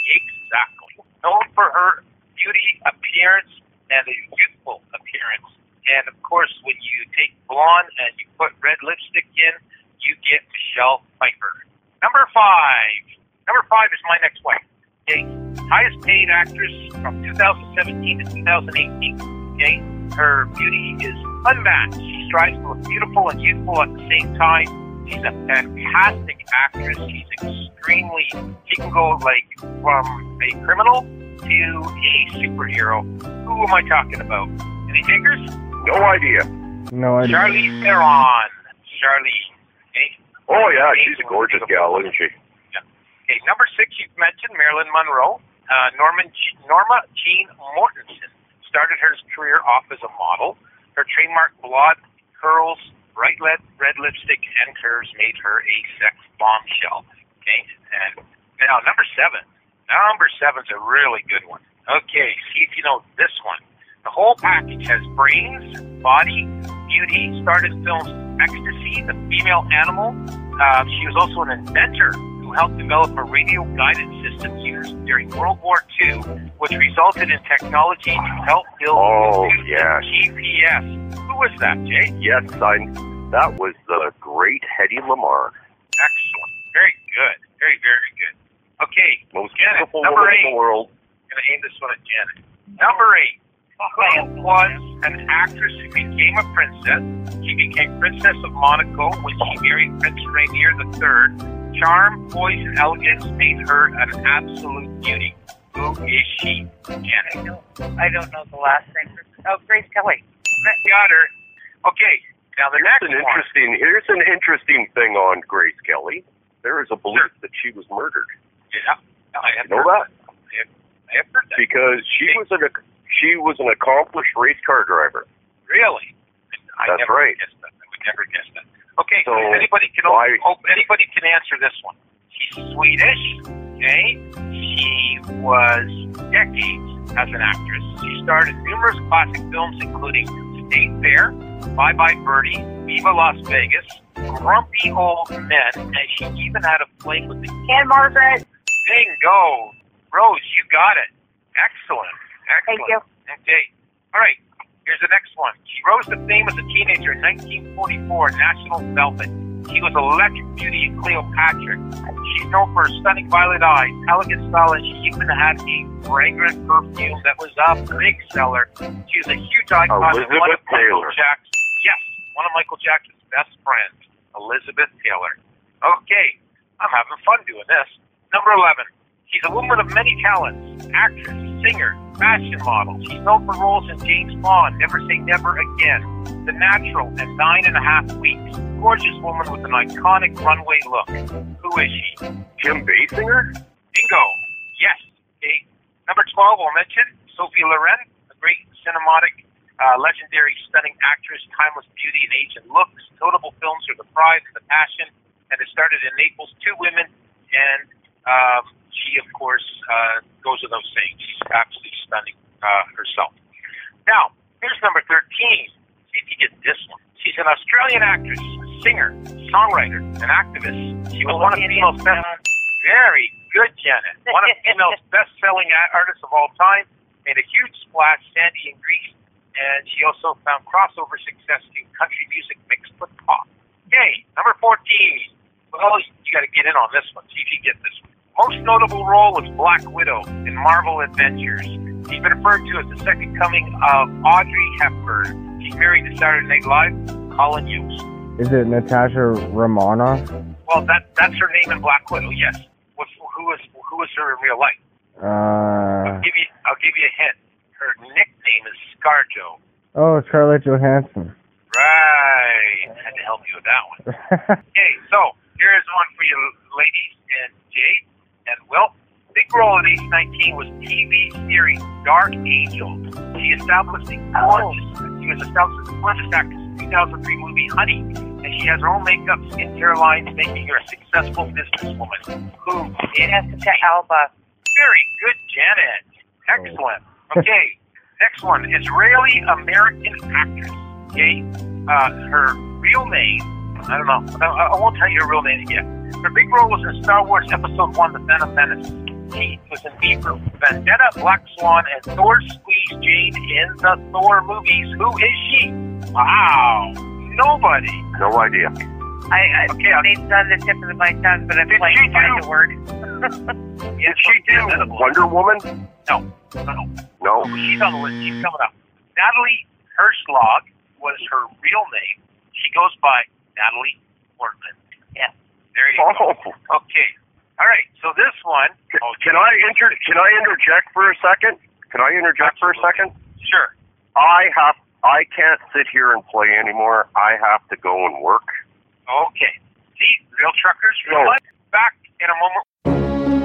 Exactly. Known for her beauty, appearance, and a youthful appearance. And of course, when you take blonde and you put red lipstick in, you get Michelle Pfeiffer. Number five. Number five is my next wife. Okay, highest paid actress from 2017 to 2018. Okay, her beauty is unmatched. She strives to look beautiful and youthful at the same time. She's a fantastic actress. She's extremely. She can go like from a criminal to a superhero. Who am I talking about? Any takers? No idea. No idea. Charlize Theron. Charlize. Okay. Oh yeah, she's a gorgeous gal, isn't she? Okay, number six, you've mentioned Marilyn Monroe. Uh, Norman Norma Jean Mortensen started her career off as a model. Her trademark blonde curls, bright red, red lipstick, and curves made her a sex bombshell. Okay, and now number seven. Number seven's a really good one. Okay, see if you know this one. The whole package has brains, body, beauty, starred in films ecstasy, the female animal. Uh, she was also an inventor who helped develop a radio guided system used during World War II, which resulted in technology to help build Oh, yes. GPS. Who was that, Jay? Yes, I, that was the great Hedy Lamarr. Excellent. Very good. Very, very good. Okay, Most Janet, beautiful number woman in eight. the world. I'm going to aim this one at Janet. Number eight. Who was an actress who became a princess? She became Princess of Monaco when she married Prince Rainier III. Charm, poise, and elegance made her an absolute beauty. Who is she, Janet? I don't know the last name. Oh, Grace Kelly. Got her. Okay, now the Here's next an one. interesting. Here's an interesting thing on Grace Kelly. There is a belief that she was murdered. Yeah, I have You know heard that? I have, I have heard that. because she was an she was an accomplished race car driver. Really? I That's never right. Guessed that. I would never guess that. Okay, so, So, anybody can why- oh, anybody can answer this one. She's Swedish. Okay, she was decades as an actress. She starred in numerous classic films, including State Fair, Bye Bye Birdie, Viva Las Vegas, Grumpy Old Men, and she even had a fling with the Ann-Margret, Bingo! Rose, you got it. Excellent. Excellent. Thank you. Okay. All right. Here's the next one. She rose to fame as a teenager in 1944 National Velvet. She was electric beauty in Cleopatra. She's known for her stunning violet eyes, elegant style, and she even had a fragrant perfume that was a big seller. She was a huge icon. and one Elizabeth of Michael Taylor. Jackson. Yes, one of Michael Jackson's best friends, Elizabeth Taylor. Okay, I'm having fun doing this. Number 11. She's a woman of many talents. Actress, singer, fashion model. She's known for roles in James Bond, Never Say Never Again, The Natural, and Nine and a Half Weeks. Gorgeous woman with an iconic runway look. Who is she? Kim Basinger. Bingo. Yes. Okay. Number 12, I'll mention Sophie Loren, a great cinematic, uh, legendary, stunning actress, timeless beauty and age and looks. Notable films are The Pride and The Passion, and it started in Naples. Two women, and um, she, of course, uh, goes without saying. She's absolutely stunning uh, herself. Now, here's number 13. See if you get this one. She's an Australian actress, singer, songwriter, and activist. She was one of female's best very good, Janet. One of the female's best-selling artists of all time. Made a huge splash, Sandy in Grease, and she also found crossover success in country music mixed with pop. Okay, number 14. Well, you got to get in on this one. See if you get this one. Most notable role was Black Widow in Marvel Adventures. She's been referred to as the second coming of Audrey Hepburn. She's married to Saturday Night Live, Colin Hughes. Is it Natasha Romanoff? Well, that that's her name in Black Widow. Yes. What's, who is who is her in real life? Uh, I'll give you I'll give you a hint. Her nickname is ScarJo. oh, Scarlett Johansson. Right. I had to help you with that one. Okay, so here's one for you ladies and Jade and Will. Big role at age 19 was TV series Dark Angel. She established a gorgeous, she was established as a gorgeous actress in 2003 movie Honey, and she has her own makeup, skincare lines, making her a successful businesswoman. Who is Jessica Alba. very good, Janet. Excellent. Okay, next one. Israeli American actress. Okay, uh, her real name. I don't know. I, I won't tell you her real name yet. Her big role was in Star Wars Episode One: The Phantom Menace. She was in V for Vendetta, Black Swan, and Thor Squeeze Jane in the Thor movies. Who is she? Wow, nobody. No idea. I, I Okay, I'll- on the tip of my tongue, but I'm Did playing she find do- the word. Did she do Wonder Woman. No, no. No. She's on the list. She's coming up. Natalie Hershlag was her real name. She goes by Natalie Portman. Yeah. There you Oh. go. Okay. All right. So this one. Oh, Can I inter? Can I interject for a second? Can I interject for a second? Sure. I have. I can't sit here and play anymore. I have to go and work. Okay. See, real truckers, real No. Back in a moment.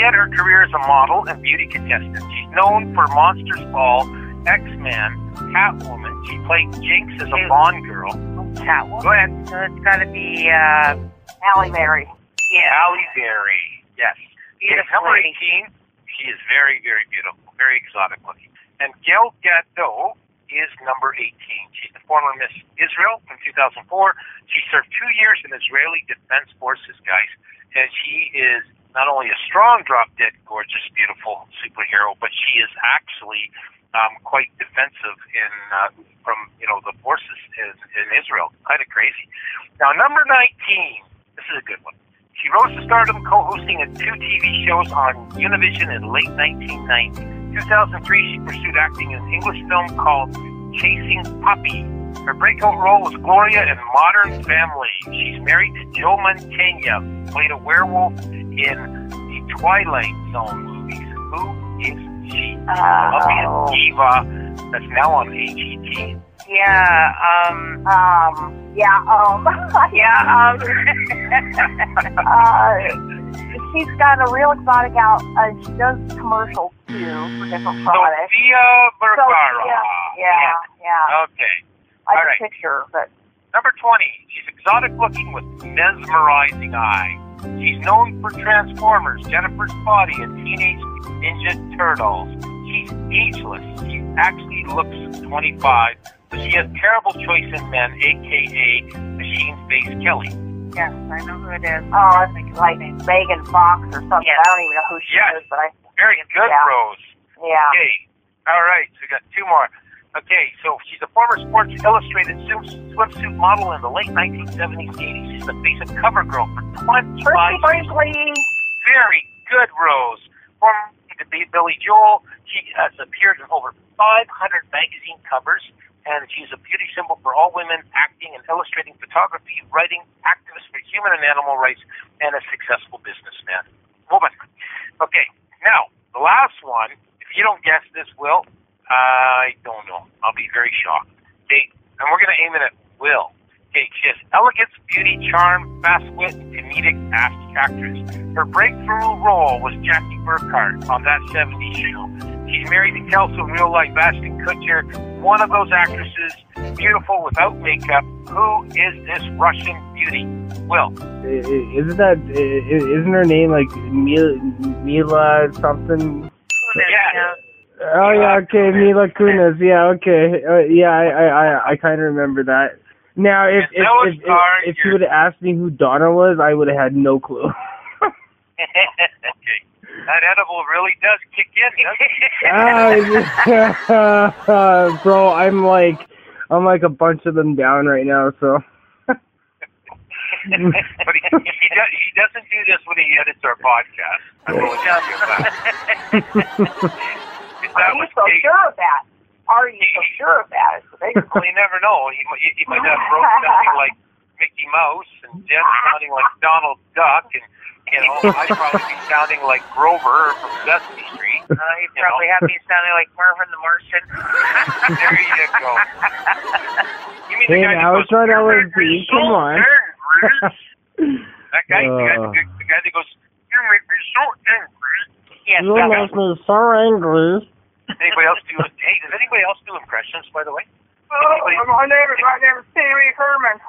Began her career as a model and beauty contestant. She's known for Monsters Ball, X Men, Catwoman. She played Jinx as a Bond girl. Catwoman. Go ahead. So it's got to be uh, Halle Berry. yeah, Halle Berry. Yes. beautiful. Okay, number 18, she is very, very beautiful, very exotic looking. And Gail Gadot is number 18. She's the former Miss Israel from 2004. She served two years in Israeli Defense Forces, guys, and she is not only a strong, drop dead, gorgeous, beautiful superhero, but she is actually um, quite defensive in uh, from you know the forces in, in Israel. Kind of crazy. Now, number 19. This is a good one. She rose to stardom co-hosting two TV shows on Univision in late 1990. 2003, she pursued acting in an English film called Chasing Papi. Her breakout role was Gloria in Modern Family. She's married to Joe Mantegna, played a werewolf in the Twilight Zone movies. Who is she? Colombian Oh, diva that's now on AGT. Yeah, um, um, yeah, um, yeah, um, uh, she's got a real exotic out. Uh, she does commercials too for different products. Sofia Vergara. yeah, yeah, yeah. Okay. I all can right. picture, but Number 20. She's exotic looking with mesmerizing eyes. She's known for Transformers, Jennifer's Body, and Teenage Ninja Turtles. She's ageless. She actually looks 25, but she has terrible choice in men, aka Machine Face Kelly. yes, I know who it is. oh, I think like Megan Fox or something. Yes. I don't even know who she Yes. is, but I, Very good, Yeah. Rose. yeah. Okay. All right. So we got two more. Okay. So she's a former Sports Illustrated swimsuit model in the late 1970s, 80s. She's the face of CoverGirl for 25 years. Very good, Rose. Former to be Billy Joel. She has appeared in over 500 magazine covers, and she's a beauty symbol for all women, acting and illustrating photography, writing, activist for human and animal rights, and a successful businessman. Woman. Okay. Now, the last one. If you don't guess this, Will, I don't know. I'll be very shocked. Okay, and we're going to aim it at Will. Okay, she has elegance, beauty, charm, fast wit, comedic act- actress. Her breakthrough role was Jackie Burkhart on that 70s show. She's married to Kelso in real life, Ashton Kutcher, one of those actresses, beautiful without makeup. Who is this Russian beauty? Will. Isn't that isn't her name like Mila, Mila something? Oh yeah, okay, Mila Kunis. Yeah, okay, uh, yeah, I I I, I kind of remember that. Now, if if if, if, if you would have asked me who Donna was, I would have had no clue. okay. That edible really does kick in, doesn't it? Ah, bro, I'm like I'm like a bunch of them down right now. So but he, he, does, he doesn't do this when he edits our podcast. I will tell you. If Are you so Kate, sure of that? Are you so sure of that? Is the big well, you never know. He, might- he might have Rose sounding like Mickey Mouse and Jen sounding like Donald Duck, and you know I'd probably be sounding like Grover from Sesame Street. Uh, he'd probably have me sounding like Marvin the Martian. There you go. You mean the Hey, guy now that goes, it's not "You're LSD, come on." angry." That guy, the, guy Uh. the, the guy that goes, "You make me so angry." Yes, you that- make me so angry. Anybody else do? Hey, does anybody else do impressions? By the way. Oh, my name is my name is Pee Herman.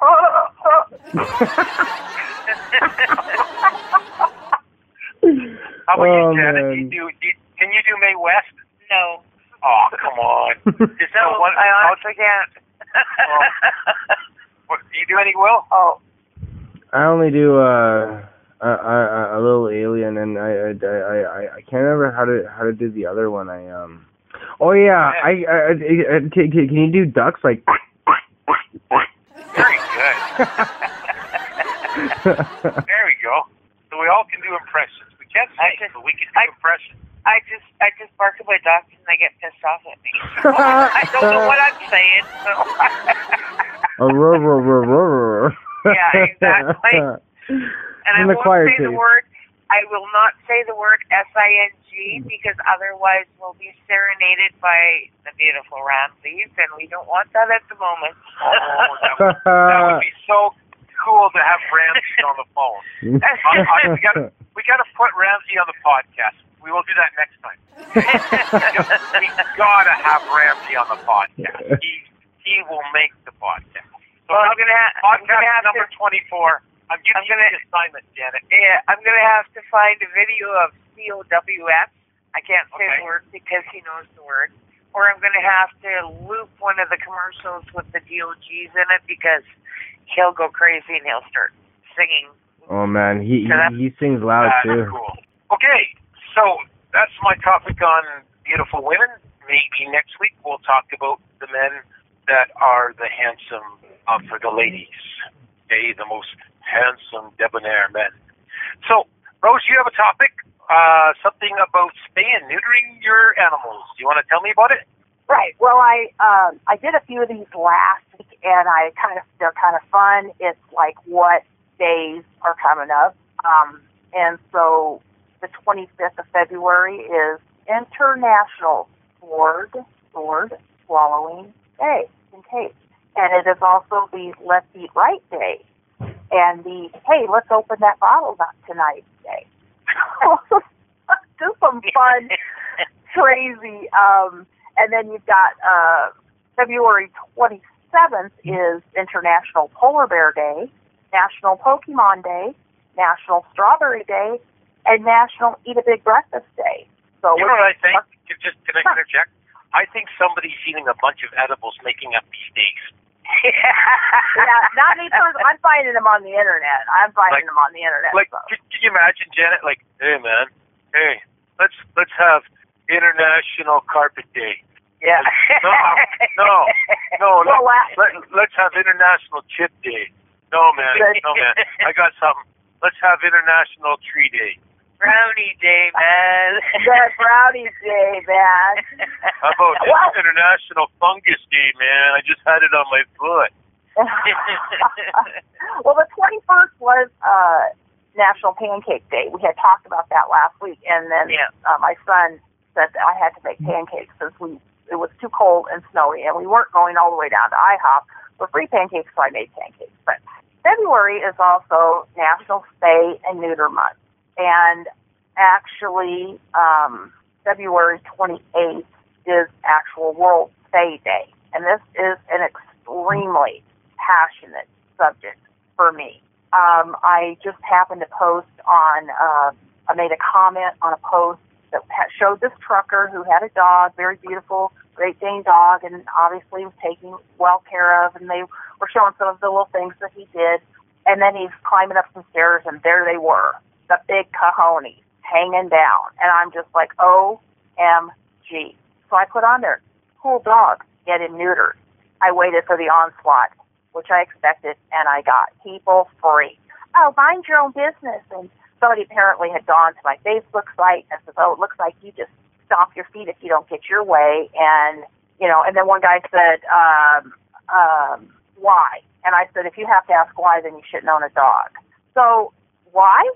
How about Oh, you, Janet? man. Do you do, do you, can you do Mae West? no. Oh, come on. Is that No, one? I how- honestly can't. what, do you do any Will? oh, I only do uh a, a, a little alien, and I I, I I I can't remember how to how to do the other one. I um. Oh yeah, I, I, I, I can, can can you do ducks like? Very good. there we go. So we all can do impressions. We can't I sing, just- but we can do I- impressions. I just I just bark at my dogs and they get pissed off at me. I don't know what I'm saying. So. A roar, roar, roar, roar. Yeah, exactly. and I In the won't choir say too. the word. I will not say the word S I N G mm-hmm. because otherwise we'll be serenaded by the beautiful Ramses, and we don't want that at the moment. Oh, that would, that would be so cool to have Ramsey on the phone. I, I, we got we got to put Ramsey on the podcast. We will do that next time. we gotta have Ramsey on the podcast. He he will make the podcast. So well, I'm gonna, ha- I'm gonna have number to. twenty four. I'm giving I'm gonna- the assignment, Janet. Yeah, I'm gonna have to find a video of COWF. I can't say Okay. the word because he knows the word. Or I'm gonna have to loop one of the commercials with the DOGs in it because he'll go crazy and he'll start singing. oh man, he So he, he sings loud That's too. cool. Okay, so that's my topic on beautiful women. Maybe next week we'll talk about the men that are the handsome uh, for the ladies. Okay, the most handsome debonair men. So, Rose, you have a topic, uh, something about spay and neutering your animals. Do you want to tell me about it? right. Well, I um I did a few of these last week, and I kind of they're kind of fun. It's like what days are coming up, um, and so the 25th of February is International Sword Sword Swallowing Day in case. And it is also the Let's Eat Right Day and the Hey, let's open that bottle not tonight day. Just some fun, crazy. Um, and then you've got uh, February 27th is International Polar Bear Day, National Pokemon Day, National Strawberry Day, and National Eat a Big Breakfast Day. So You know what I think? Just can I interject? I think somebody's eating a bunch of edibles making up these days. Yeah, not me personally. I'm finding them on the internet. I'm finding Like- them on the internet. Like, so. can, can you imagine, Janet? Like, hey man, hey, let's let's have International Carpet Day. Yeah. No, no, no. Well, Let, let's have International Chip Day. No man, no man. I got something. Let's have International Tree Day. Brownie day, man. the brownie day, man. How about Well- International Fungus Day, man? I just had it on my foot. well, the 21st was uh, National Pancake Day. We had talked about that last week, and then Yeah. uh, my son said that I had to make pancakes since we it was too cold and snowy, and we weren't going all the way down to IHOP for free pancakes, so I made pancakes. But February is also National Spay and Neuter Month, and actually, um, February 28th is actual World Spay Day, and this is an extremely passionate subject for me. Um, I just happened to post on, uh, I made a comment on a post that showed this trucker who had a dog, very beautiful Great Dane dog, and obviously was taken well care of, and they were showing some of the little things that he did. And then he's climbing up some stairs, and there they were, the big cojones hanging down. And I'm just like, OMG. So I put on there, cool dog, get him neutered. I waited for the onslaught, which I expected, and I got people free. Oh, mind your own business. And somebody apparently had gone to my Facebook site and says, oh, it looks like you just stomp your feet if you don't get your way. And, you know, and then one guy said, um, um, why? And I said, if you have to ask why, then you shouldn't own a dog. So why?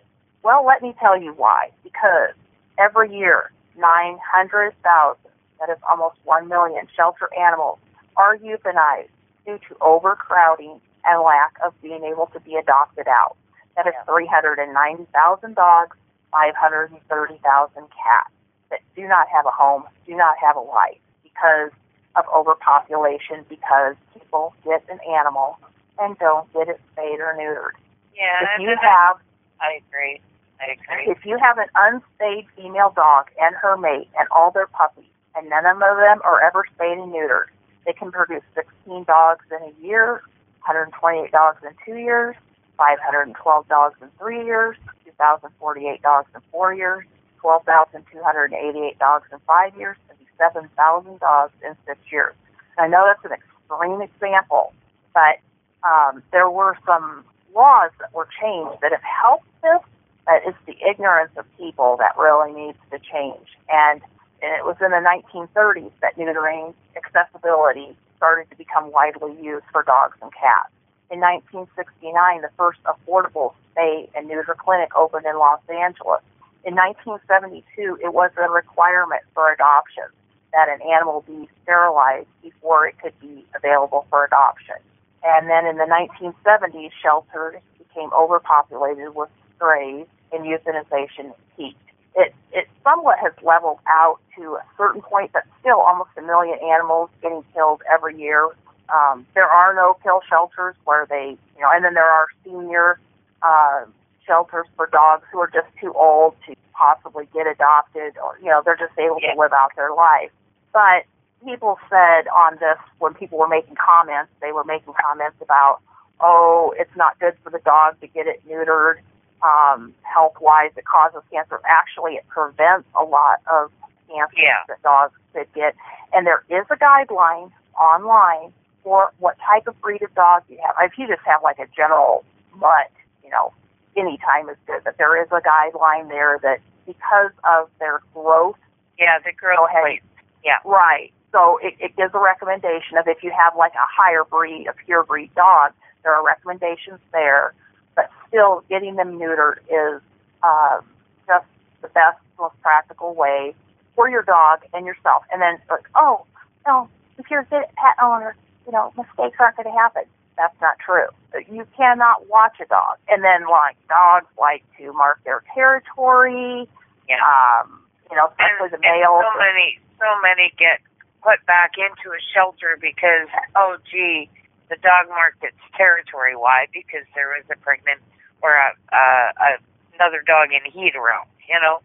Well, let me tell you why. Because every year, 900,000, that is almost 1 million, shelter animals are euthanized due to overcrowding and lack of being able to be adopted out. That is 390,000 dogs, 530,000 cats that do not have a home, do not have a life because of overpopulation, because people get an animal and don't get it spayed or neutered. yeah, If you have I agree. I agree. if you have an unspayed female dog and her mate and all their puppies, and none of them are ever spayed and neutered, they can produce 16 dogs in a year, 128 dogs in two years, 512 dogs in three years, 2,048 dogs in four years, 12,288 dogs in five years, and 7,000 dogs in six years. I know that's an extreme example, but um, there were some laws that were changed that have helped this, but it's the ignorance of people that really needs to change. And, and it was in the 1930s that neutering accessibility started to become widely used for dogs and cats. In 1969, the first affordable spay and neuter clinic opened in Los Angeles. In 1972, it was a requirement for adoption that an animal be sterilized before it could be available for adoption. And then in the 1970s, shelters became overpopulated with strays and euthanization peaked. It, it somewhat has leveled out to a certain point, but still almost a million animals getting killed every year. Um, there are no kill shelters where they, you know, and then there are senior uh, shelters for dogs who are just too old to possibly get adopted, or you know, they're just able Yeah. to live out their life. But people said on this when people were making comments, they were making comments about, oh, it's not good for the dog to get it neutered. Um, health wise, it causes cancer. Actually, it prevents a lot of cancer Yeah. that dogs could get. And there is a guideline online for what type of breed of dog you have. If you just have like a general mutt, you know, any time is good. But there is a guideline there that because of their growth Yeah, the ahead. plates. Yeah. Right. So it, it gives a recommendation of if you have like a higher breed, a pure breed dog, there are recommendations there. But still, getting them neutered is uh, just the best, most practical way. for your dog and yourself, and then like, oh, no, if you're a good pet owner, you know, mistakes aren't going to happen. That's not true. You cannot watch a dog and then like dogs like to mark their territory. Yeah. Um, you know, and, especially the and males. so many, so many get put back into a shelter because, oh, gee, the dog marked its territory. Why? Because there was a pregnant or a, a another dog in heat around. You know,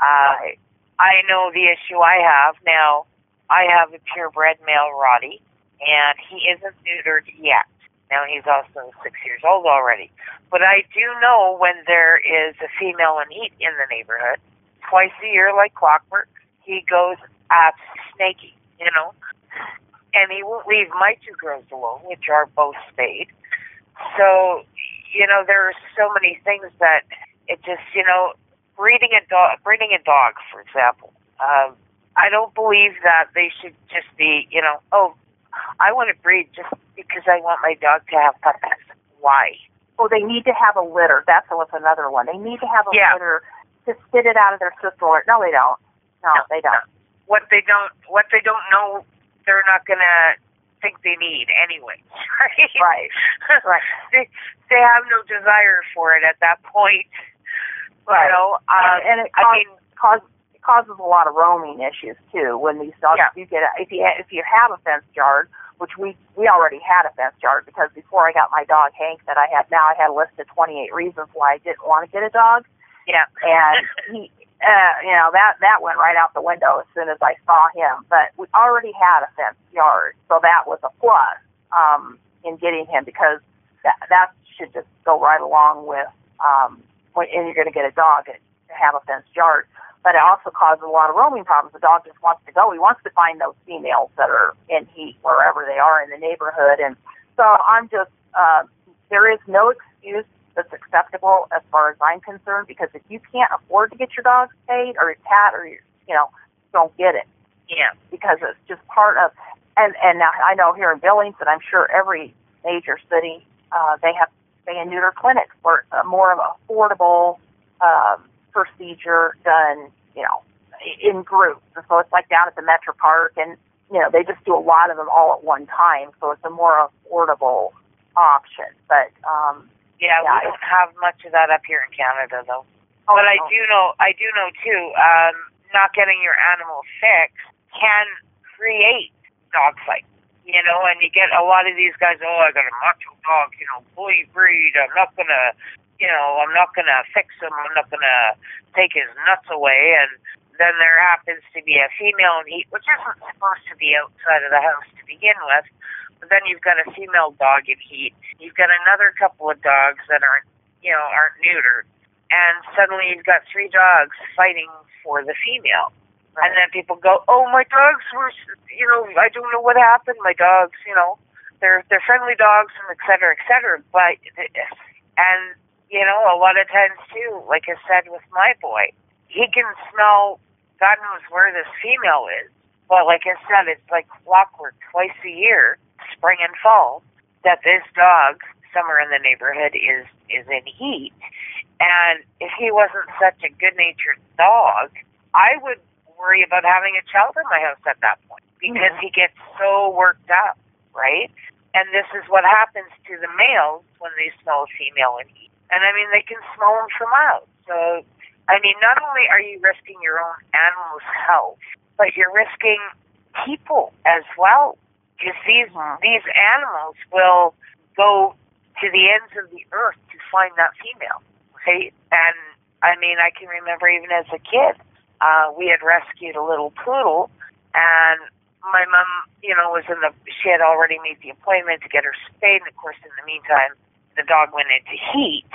uh, I know the issue I have now. I have a purebred male Roddy, and he isn't neutered yet. Now he's also six years old already. But I do know when there is a female in heat in the neighborhood, twice a year like clockwork, he goes at snaky, you know. And he won't leave my two girls alone, which are both spayed. So, you know, there are so many things that it just, you know, breeding a dog, breeding a dog, for example. Um, I don't believe that they should just be, you know, oh, I want to breed just because I want my dog to have puppies. Why? Oh, they need to have a litter. That's what's another one. They need to have a Yeah. litter to spit it out of their system. No, they don't. No, No, they don't. What they don't, what they don't know, they're not gonna think they need anyway. Right? Right. Right. they they have no desire for it at that point. Right. You know, um, and it I cause, mean, cause, it causes a lot of roaming issues too. When these dogs, Yeah. you get a, if you ha- if you have a fenced yard, which we we already had a fenced yard because before I got my dog Hank that I have now, I had a list of 28 reasons why I didn't want to get a dog, yeah. and he. Uh, you know that that went right out the window as soon as I saw him. But we already had a fenced yard, so that was a plus um, in getting him because that that should just go right along with um, when and you're going to get a dog to have a fenced yard. But it also causes a lot of roaming problems. The dog just wants to go. He wants to find those females that are in heat wherever they are in the neighborhood. And so I'm just uh, there is no excuse that's acceptable as far as I'm concerned because if you can't afford to get your dog spayed or your cat or your you know don't get it. Yeah. because it's just part of and and now I know here in Billings and I'm sure every major city uh, they have spay and neuter clinics where it's a more of an affordable um, procedure done you know in groups. And so it's like down at the Metro Park and you know they just do a lot of them all at one time. So it's a more affordable option. But um, Yeah, Yeah, we don't have much of that up here in Canada, though. oh, but I do know, I do know too. Um, not getting your animal fixed can create dog fights. You know, and you get a lot of these guys. Oh, I got a macho dog. You know, bully breed. I'm not gonna, you know, I'm not gonna fix him. I'm not gonna take his nuts away. And then there happens to be a female in heat, which isn't supposed to be outside of the house to begin with. Then you've got a female dog in heat. You've got another couple of dogs that aren't, you know, aren't neutered, and suddenly you've got three dogs fighting for the female. And then people go, "Oh, my dogs were, you know, I don't know what happened. My dogs, you know, they're they're friendly dogs, and et cetera, et cetera." But and you know, a lot of times too, like I said with my boy, he can smell God knows where this female is. But like I said, it's like clockwork twice a year, spring and fall, that this dog somewhere in the neighborhood is is in heat. And if he wasn't such a good natured dog, I would worry about having a child in my house at that point because mm-hmm. he gets so worked up, right? And this is what happens to the males when they smell a female in heat. And I mean, they can smell them from out. So, I mean, not only are you risking your own animal's health, but you're risking people as well. Because these these animals will go to the ends of the earth to find that female, right? And I mean, I can remember even as a kid, uh, we had rescued a little poodle, and my mom, you know, was in the. She had already made the appointment to get her spayed, and of course, in the meantime, the dog went into heat,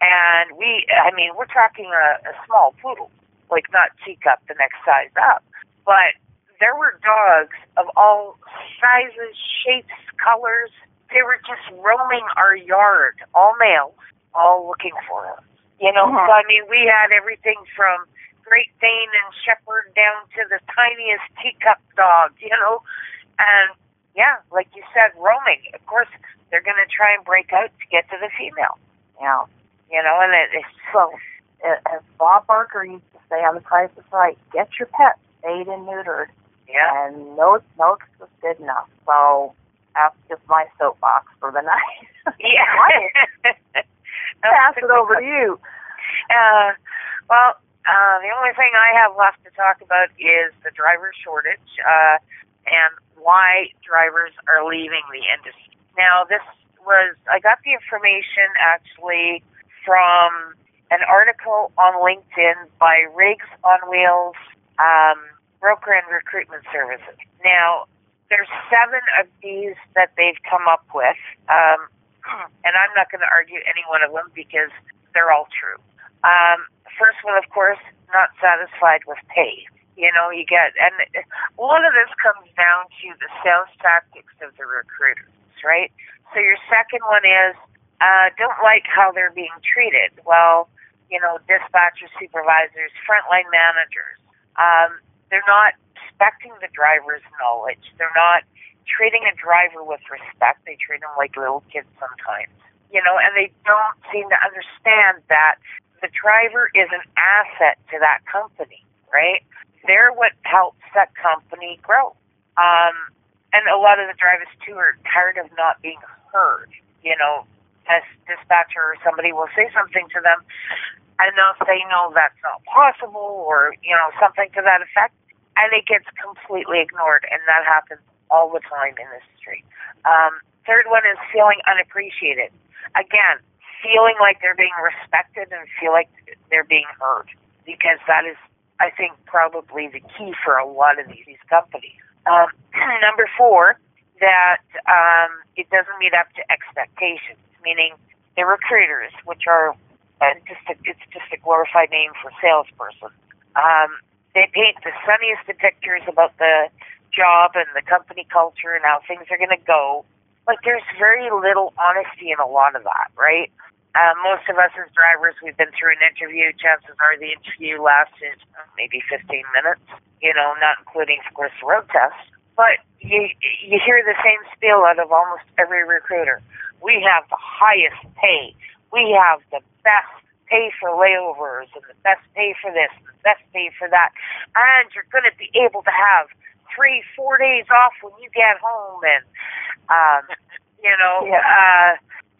and we. I mean, we're talking a, a small poodle, like not teacup, the next size up, but there were dogs of all sizes, shapes, colors. They were just roaming our yard, all males, all looking for us. You know, Mhm. so I mean, we had everything from Great Dane and Shepherd down to the tiniest teacup dog, you know, and yeah, like you said, roaming. Of course, they're going to try and break out to get to the female. yeah. You know, and it, it's So, as Bob Barker used to say on The Price is Right, get your pet spayed and neutered, Yeah. and no no was good enough. So that's just my soapbox for the night. Yeah. Pass it over to you. Uh, well, uh, the only thing I have left to talk about is the driver shortage uh, and why drivers are leaving the industry. Now, this was, I got the information actually from an article on LinkedIn by Rigs on Wheels, um, broker and recruitment services. Now, there's seven of these that they've come up with, um, and I'm not going to argue any one of them because they're all true. Um, first one, of course, not satisfied with pay. You know, you get, and a lot of this comes down to the sales tactics of the recruiters, right? So your second one is uh, don't like how they're being treated. Well, you know, dispatchers, supervisors, frontline managers, um, they're not respecting the driver's knowledge. They're not treating a driver with respect. They treat them like little kids sometimes, you know, and they don't seem to understand that the driver is an asset to that company, right? They're what helps that company grow. Um, and a lot of the drivers too are tired of not being heard. You know, as dispatcher or somebody will say something to them, and they'll say, "No, that's not possible," or you know, something to that effect, and it gets completely ignored, and that happens all the time in this street. Um, third one is feeling unappreciated. Again, feeling like they're being respected and feel like they're being heard, because that is, I think, probably the key for a lot of these, companies. Um, number four, that um, it doesn't meet up to expectations, meaning the recruiters, which are just a, it's just a glorified name for salesperson. Um, they paint the sunniest of pictures about the job and the company culture and how things are going to go. But there's very little honesty in a lot of that, right? Uh, most of us as drivers, we've been through an interview. Chances are the interview lasted maybe 15 minutes, you know, not including, of course, the road test. But you you hear the same spiel out of almost every recruiter. We have the highest pay. We have the best pay for layovers and the best pay for this and the best pay for that. And you're going to be able to have three, four days off when you get home and, um, you know, Yeah. uh,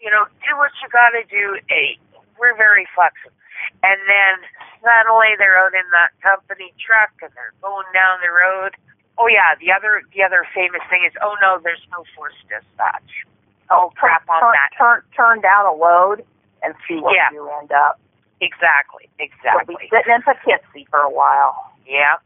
you know, do what you got to do. Hey, we're very flexible. And then suddenly they're out in that company truck and they're going down the road. Oh yeah, the other the other famous thing is oh no, there's no force dispatch. Oh crap on turn, that. Turn turn down a load and see what Yeah. you end up. Exactly, exactly. be sitting in Poughkeepsie for a while. Yeah.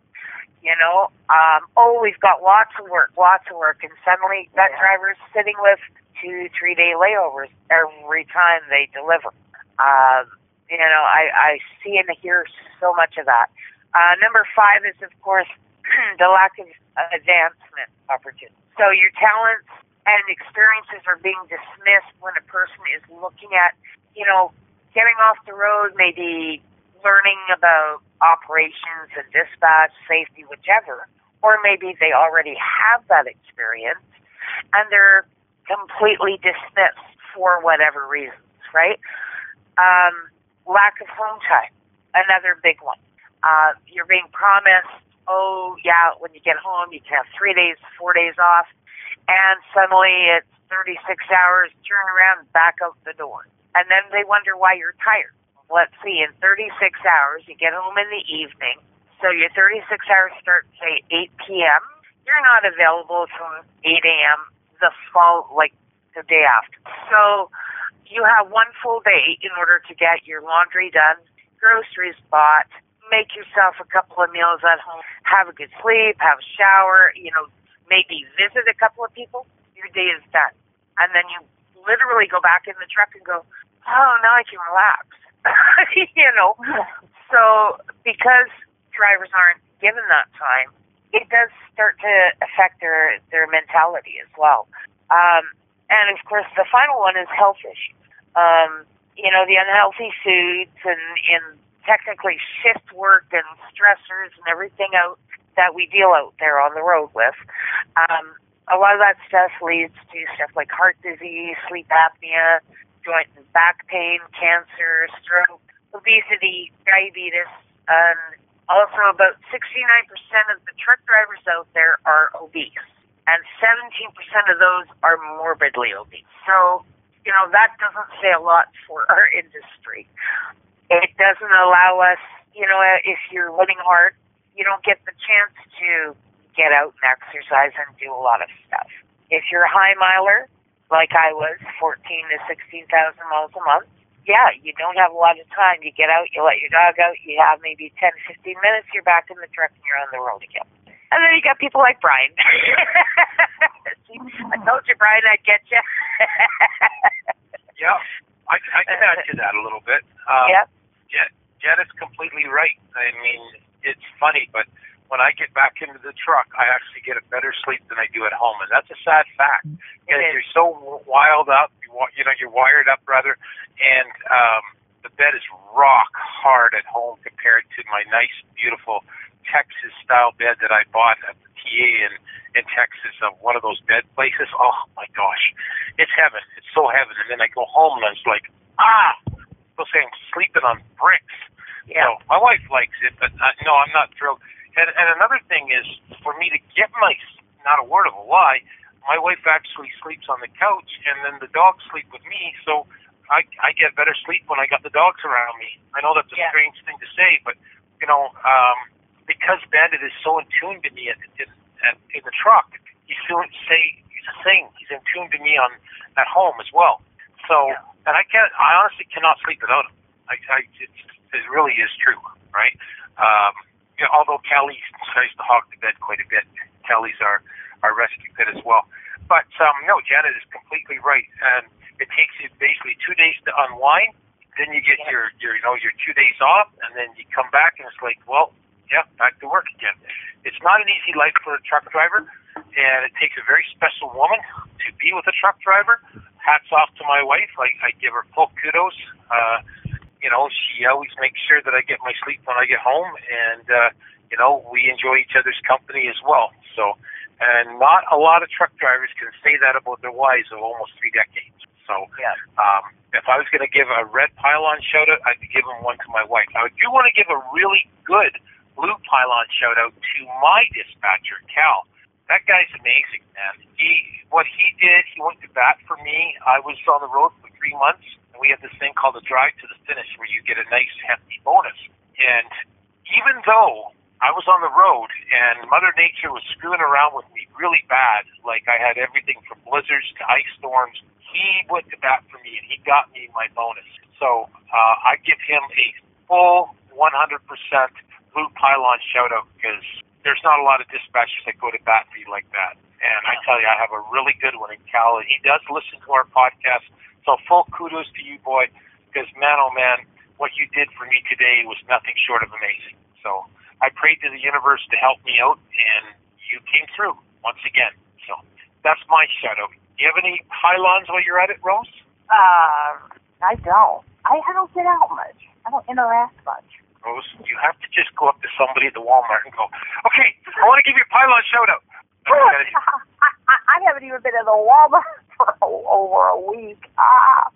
You know, um, oh, we've got lots of work, lots of work, and suddenly that Yeah. driver's sitting with two, three day layovers every time they deliver. Um, you know, I, I see and hear so much of that. Uh, number five is, of course, the lack of advancement opportunity. So your talents and experiences are being dismissed when a person is looking at, you know, getting off the road, maybe learning about operations and dispatch, safety, whichever, or maybe they already have that experience and they're completely dismissed for whatever reasons, right? Um, lack of home time, another big one. Uh, you're being promised, oh, yeah, when you get home, you can have three days, four days off, and suddenly it's 36 hours, turn around, back out the door. And then they wonder why you're tired. Let's see, in 36 hours, you get home in the evening, so your 36 hours start, say, 8 p.m. You're not available from 8 a.m. the fall, like the day after. So you have one full day in order to get your laundry done, groceries bought, make yourself a couple of meals at home, have a good sleep, have a shower, you know, maybe visit a couple of people. Your day is done. And then you literally go back in the truck and go, oh, now I can relax. you know, so because drivers aren't given that time, it does start to affect their their mentality as well. Um, and of course, the final one is health issues. Um, you know, the unhealthy foods and, and technically shift work and stressors and everything out that we deal out there on the road with. Um, a lot of that stuff leads to stuff like heart disease, sleep apnea, joint and back pain, cancer, stroke, obesity, diabetes, and Also, about 69% of the truck drivers out there are obese, and 17% of those are morbidly obese. So, you know, that doesn't say a lot for our industry. It doesn't allow us, you know, if you're living hard, you don't get the chance to get out and exercise and do a lot of stuff. If you're a high miler, like I was, 14 to 16,000 miles a month, yeah, you don't have a lot of time. You get out, you let your dog out, you have maybe 10, 15 minutes, you're back in the truck and you're on the road again. And then you got people like Brian. See, I told you, Brian, I'd get you. Yeah, I, I can add to that a little bit. Um, yep. Jen, Jen is completely right. I mean, it's funny, but when I get back into the truck, I actually get a better sleep than I do at home, and that's a sad fact. Because you're so wild up, you, you know, you're wired up rather, and um, the bed is rock hard at home compared to my nice, beautiful Texas style bed that I bought at the TA in in Texas of one of those bed places. Oh my gosh, it's heaven. It's so heaven. And then I go home and it's like, ah, feel say I'm sleeping on bricks. Yeah. So my wife likes it, but uh, no, I'm not thrilled. And and another thing is for me to get my not a word of a lie, my wife actually sleeps on the couch, and then the dogs sleep with me. So I I get better sleep when I got the dogs around me. I know that's a Yeah. strange thing to say, but you know, um, because Bandit is so in tune to me in, in, in, in the truck, he's doing say he's the same. He's in tune to me on at home as well. So, and I can't. I honestly cannot sleep without him. I, I it, it really is true, right? Um, you know, although Kelly tries to hog the bed quite a bit. Kelly's our our rescue pit as well. But um, no, Janet is completely right, and it takes you basically two days to unwind. Then you get your your you know your two days off, and then you come back, and it's like, well, yeah, back to work again. It's not an easy life for a truck driver, and it takes a very special woman to be with a truck driver. Hats off to my wife. I, I give her full kudos. Uh, you know, she always makes sure that I get my sleep when I get home, and uh, you know, we enjoy each other's company as well. So, and not a lot of truck drivers can say that about their wives of almost three decades. So, Yeah. um, if I was going to give a red pylon shout out, I'd give him one to my wife. I do want to give a really good blue pylon shout out to my dispatcher, Cal. That guy's amazing, man. He what he did, he went to bat for me. I was on the road for three months, and we had this thing called a drive to the finish, where you get a nice hefty bonus. And even though I was on the road and Mother Nature was screwing around with me really bad, like I had everything from blizzards to ice storms, he went to bat for me and he got me my bonus. So uh, I give him a full 100% blue pylon shout out because there's not a lot of dispatchers that go to bat for you like that. And I tell you, I have a really good one in Cal, and he does listen to our podcast. So full kudos to you, boy, because man, oh man, what you did for me today was nothing short of amazing. So I prayed to the universe to help me out, and you came through once again. So that's my shout out. Do you have any pylons while you're at it, Rose? Uh, I don't. I, I don't get out much. I don't interact much. Rose, you have to just go up to somebody at the Walmart and go, okay, I want to give you a pylon shout out. I, I, I haven't even been in the Walmart for o- over a week. Ah.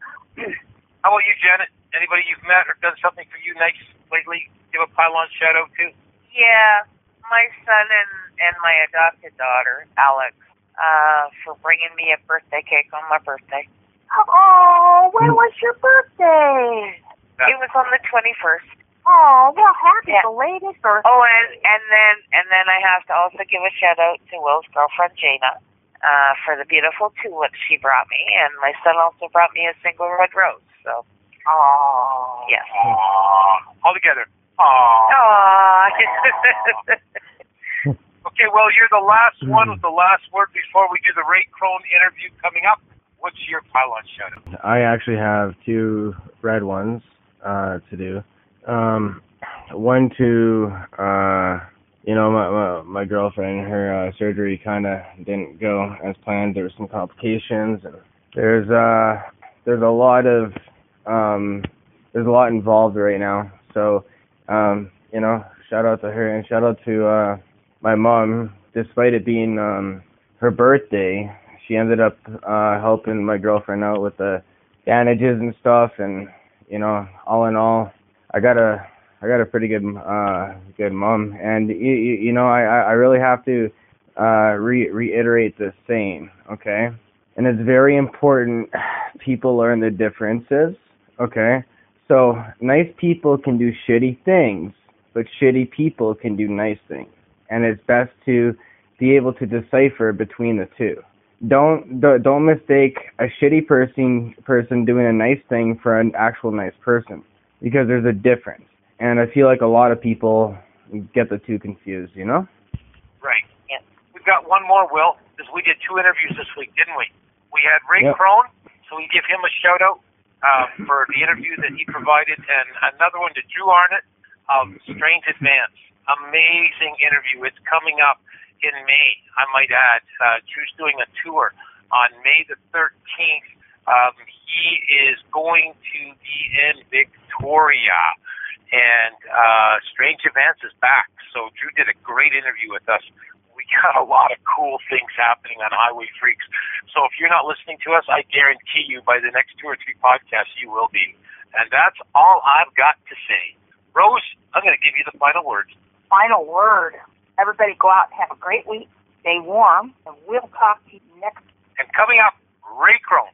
How about you, Janet? Anybody you've met or done something for you nice lately? Give a pylon shout out to? Yeah, my son and and my adopted daughter, Alex, uh, for bringing me a birthday cake on my birthday. Oh, when was your birthday? It was on the 21st. Oh, well, happy Yeah. belated birthday. Oh, and and then and then I have to also give a shout out to Will's girlfriend Jana uh, for the beautiful tulips she brought me, and my son also brought me a single red rose. So Oh. yes. Aww. All together. Aww. Aww. Okay, well, you're the last one with the last word before we do the Ray Krone interview coming up. What's your pylon shout out? I actually have two red ones uh, to do. Um, one to uh, you know my my, my girlfriend. Her uh, surgery kind of didn't go as planned. There were some complications, and there's uh there's a lot of um there's a lot involved right now. So um you know shout out to her and shout out to uh my mom. Despite it being um her birthday, she ended up uh helping my girlfriend out with the bandages and stuff and you know all in all i got a I got a pretty good uh good mom, and you you, know I I really have to uh re- reiterate this saying, okay? And it's very important people learn the differences, okay? So nice people can do shitty things, but shitty people can do nice things, and it's best to be able to decipher between the two. Don't don't mistake a shitty person person doing a nice thing for an actual nice person because there's a difference. And I feel like a lot of people get the two confused, you know? Right. Yep. We've got one more, Will, because we did two interviews this week, didn't we? We had Ray Yep. Krone, so we give him a shout out uh, for the interview that he provided, and another one to Drew Arnott of Strange Advance. Amazing interview. It's coming up in May, I might add. Uh, Drew's doing a tour on May the 13th. Um, he is going to be in Victoria, and uh, Strange Advance is back. So Drew did a great interview with us. We got a lot of cool things happening on HiWay Freeks. So if you're not listening to us, I guarantee you by the next two or three podcasts you will be. And that's all I've got to say. Rose, I'm going to give you the final words. Final word. Everybody go out and have a great week. Stay warm, and we'll talk to you next And coming up, Ray Krone.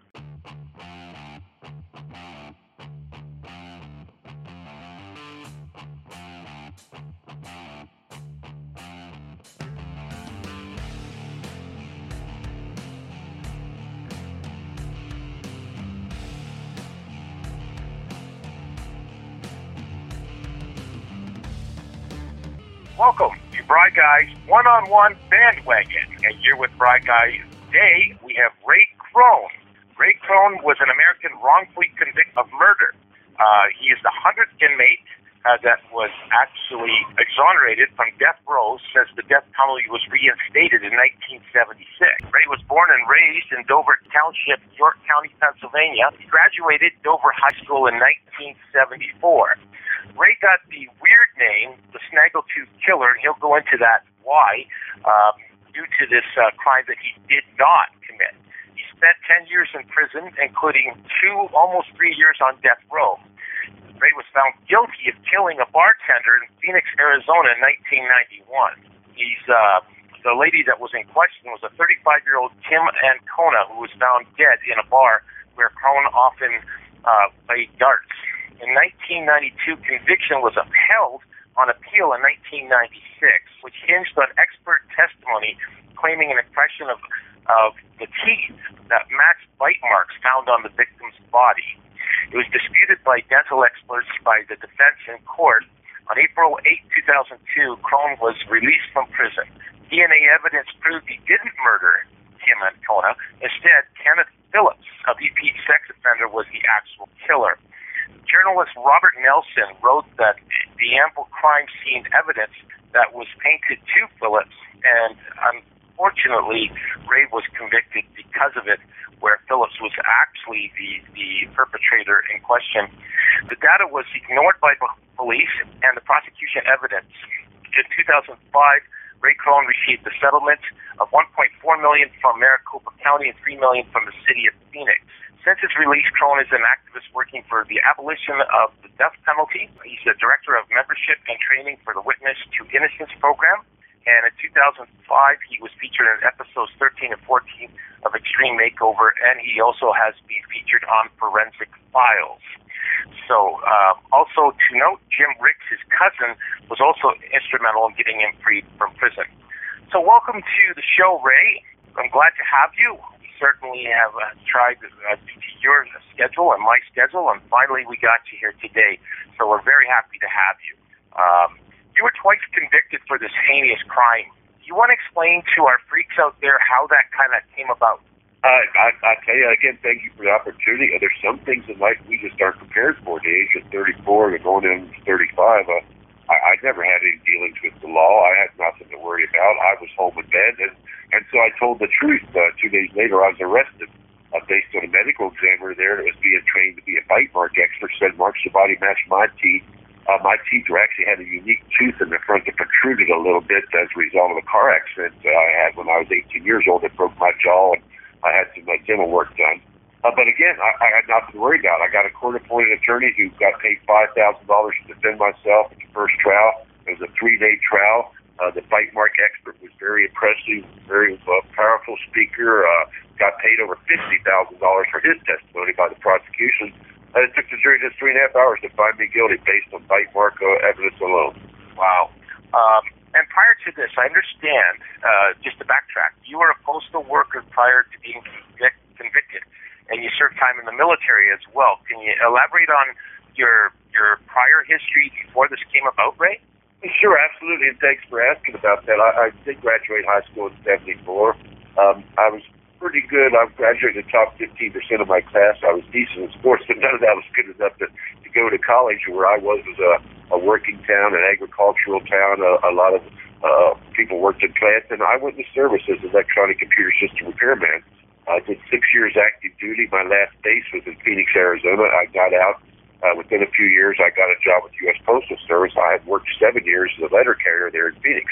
Welcome to BriGuy's One on One Bandwagon. And here with BriGuy's today, we have Ray Krone. Ray Krone was an American wrongfully convicted of murder. Uh, he is the 100th inmate uh, that was actually exonerated from death row since the death penalty was reinstated in 1976. Ray was born and raised in Dover Township, York County, Pennsylvania. He graduated Dover High School in 1974. Ray got the weird name, the Snaggletooth Killer, and he'll go into that why, um, due to this uh, crime that he did not commit. He spent 10 years in prison, including two, almost three years on death row. Ray was found guilty of killing a bartender in Phoenix, Arizona in 1991. He's uh, the lady that was in question was a 35-year-old Kim Ancona who was found dead in a bar where Krone often uh, played darts. In 1992, conviction was upheld on appeal in 1996, which hinged on expert testimony claiming an impression of, of the teeth that matched bite marks found on the victim's body. It was disputed by dental experts by the defense in court. On April 8, 2002, Krone was released from prison. DNA evidence proved he didn't murder Kim Ancona. Instead, Kenneth Phillips, a repeat sex offender, was the actual killer. Journalist Robert Nelson wrote that the ample crime scene evidence that was painted to Phillips, and unfortunately, Ray was convicted because of it, where Phillips was actually the, the perpetrator in question. The data was ignored by police and the prosecution evidence. In 2005, Ray Krone received a settlement of 1.4 million from Maricopa County and 3 million from the city of Phoenix. Since his release, Krone is an activist working for the abolition of the death penalty. He's the director of membership and training for the Witness to Innocence program. And in 2005, he was featured in episodes 13 and 14 of Extreme Makeover, and he also has been featured on Forensic Files. So, uh, also to note, Jim Rix, his cousin, was also instrumental in getting him freed from prison. So, welcome to the show, Ray. I'm glad to have you. We certainly have uh, tried to uh, to your schedule and my schedule, and finally we got you here today. So, we're very happy to have you. Um, you were twice convicted for this heinous crime. You want to explain to our freaks out there how that kind of came about? Uh, I, I tell you again, thank you for the opportunity. There's some things in life we just aren't prepared for. The age of 34 to going in 35, uh, I, I never had any dealings with the law. I had nothing to worry about. I was home in bed, and and so I told the truth. Uh, two days later, I was arrested. Uh, based on a medical examiner there that was being trained to be a bite mark expert, said marks the body matched my teeth. Uh, my teeth were actually had a unique tooth in the front that protruded a little bit as a result of a car accident uh, I had when I was 18 years old. It broke my jaw, and I had some uh, dental work done. Uh, but again, I, I had nothing to worry about. I got a court-appointed attorney who got paid five thousand dollars to defend myself at the first trial. It was a three-day trial. Uh, the bite mark expert was very impressive, very uh, powerful speaker. Uh, got paid over fifty thousand dollars for his testimony by the prosecution. And it took the jury just three and a half hours to find me guilty based on bite mark uh, evidence alone. Wow. Um, and prior to this, I understand, uh, just to backtrack, you were a postal worker prior to being convic- convicted, and you served time in the military as well. Can you elaborate on your your prior history before this came about, Ray? Sure, absolutely, and thanks for asking about that. I, I did graduate high school in '74. Um, I was pretty good. I graduated top 15% of my class. I was decent in sports, but none of that was good enough to, to go to college. Where I was was a, a working town, an agricultural town. A, a lot of uh, people worked in plants, and I went to service as an electronic computer system repairman. I did six years active duty. My last base was in Phoenix, Arizona. I got out. Uh, within a few years, I got a job with U.S. Postal Service. I had worked seven years as a letter carrier there in Phoenix.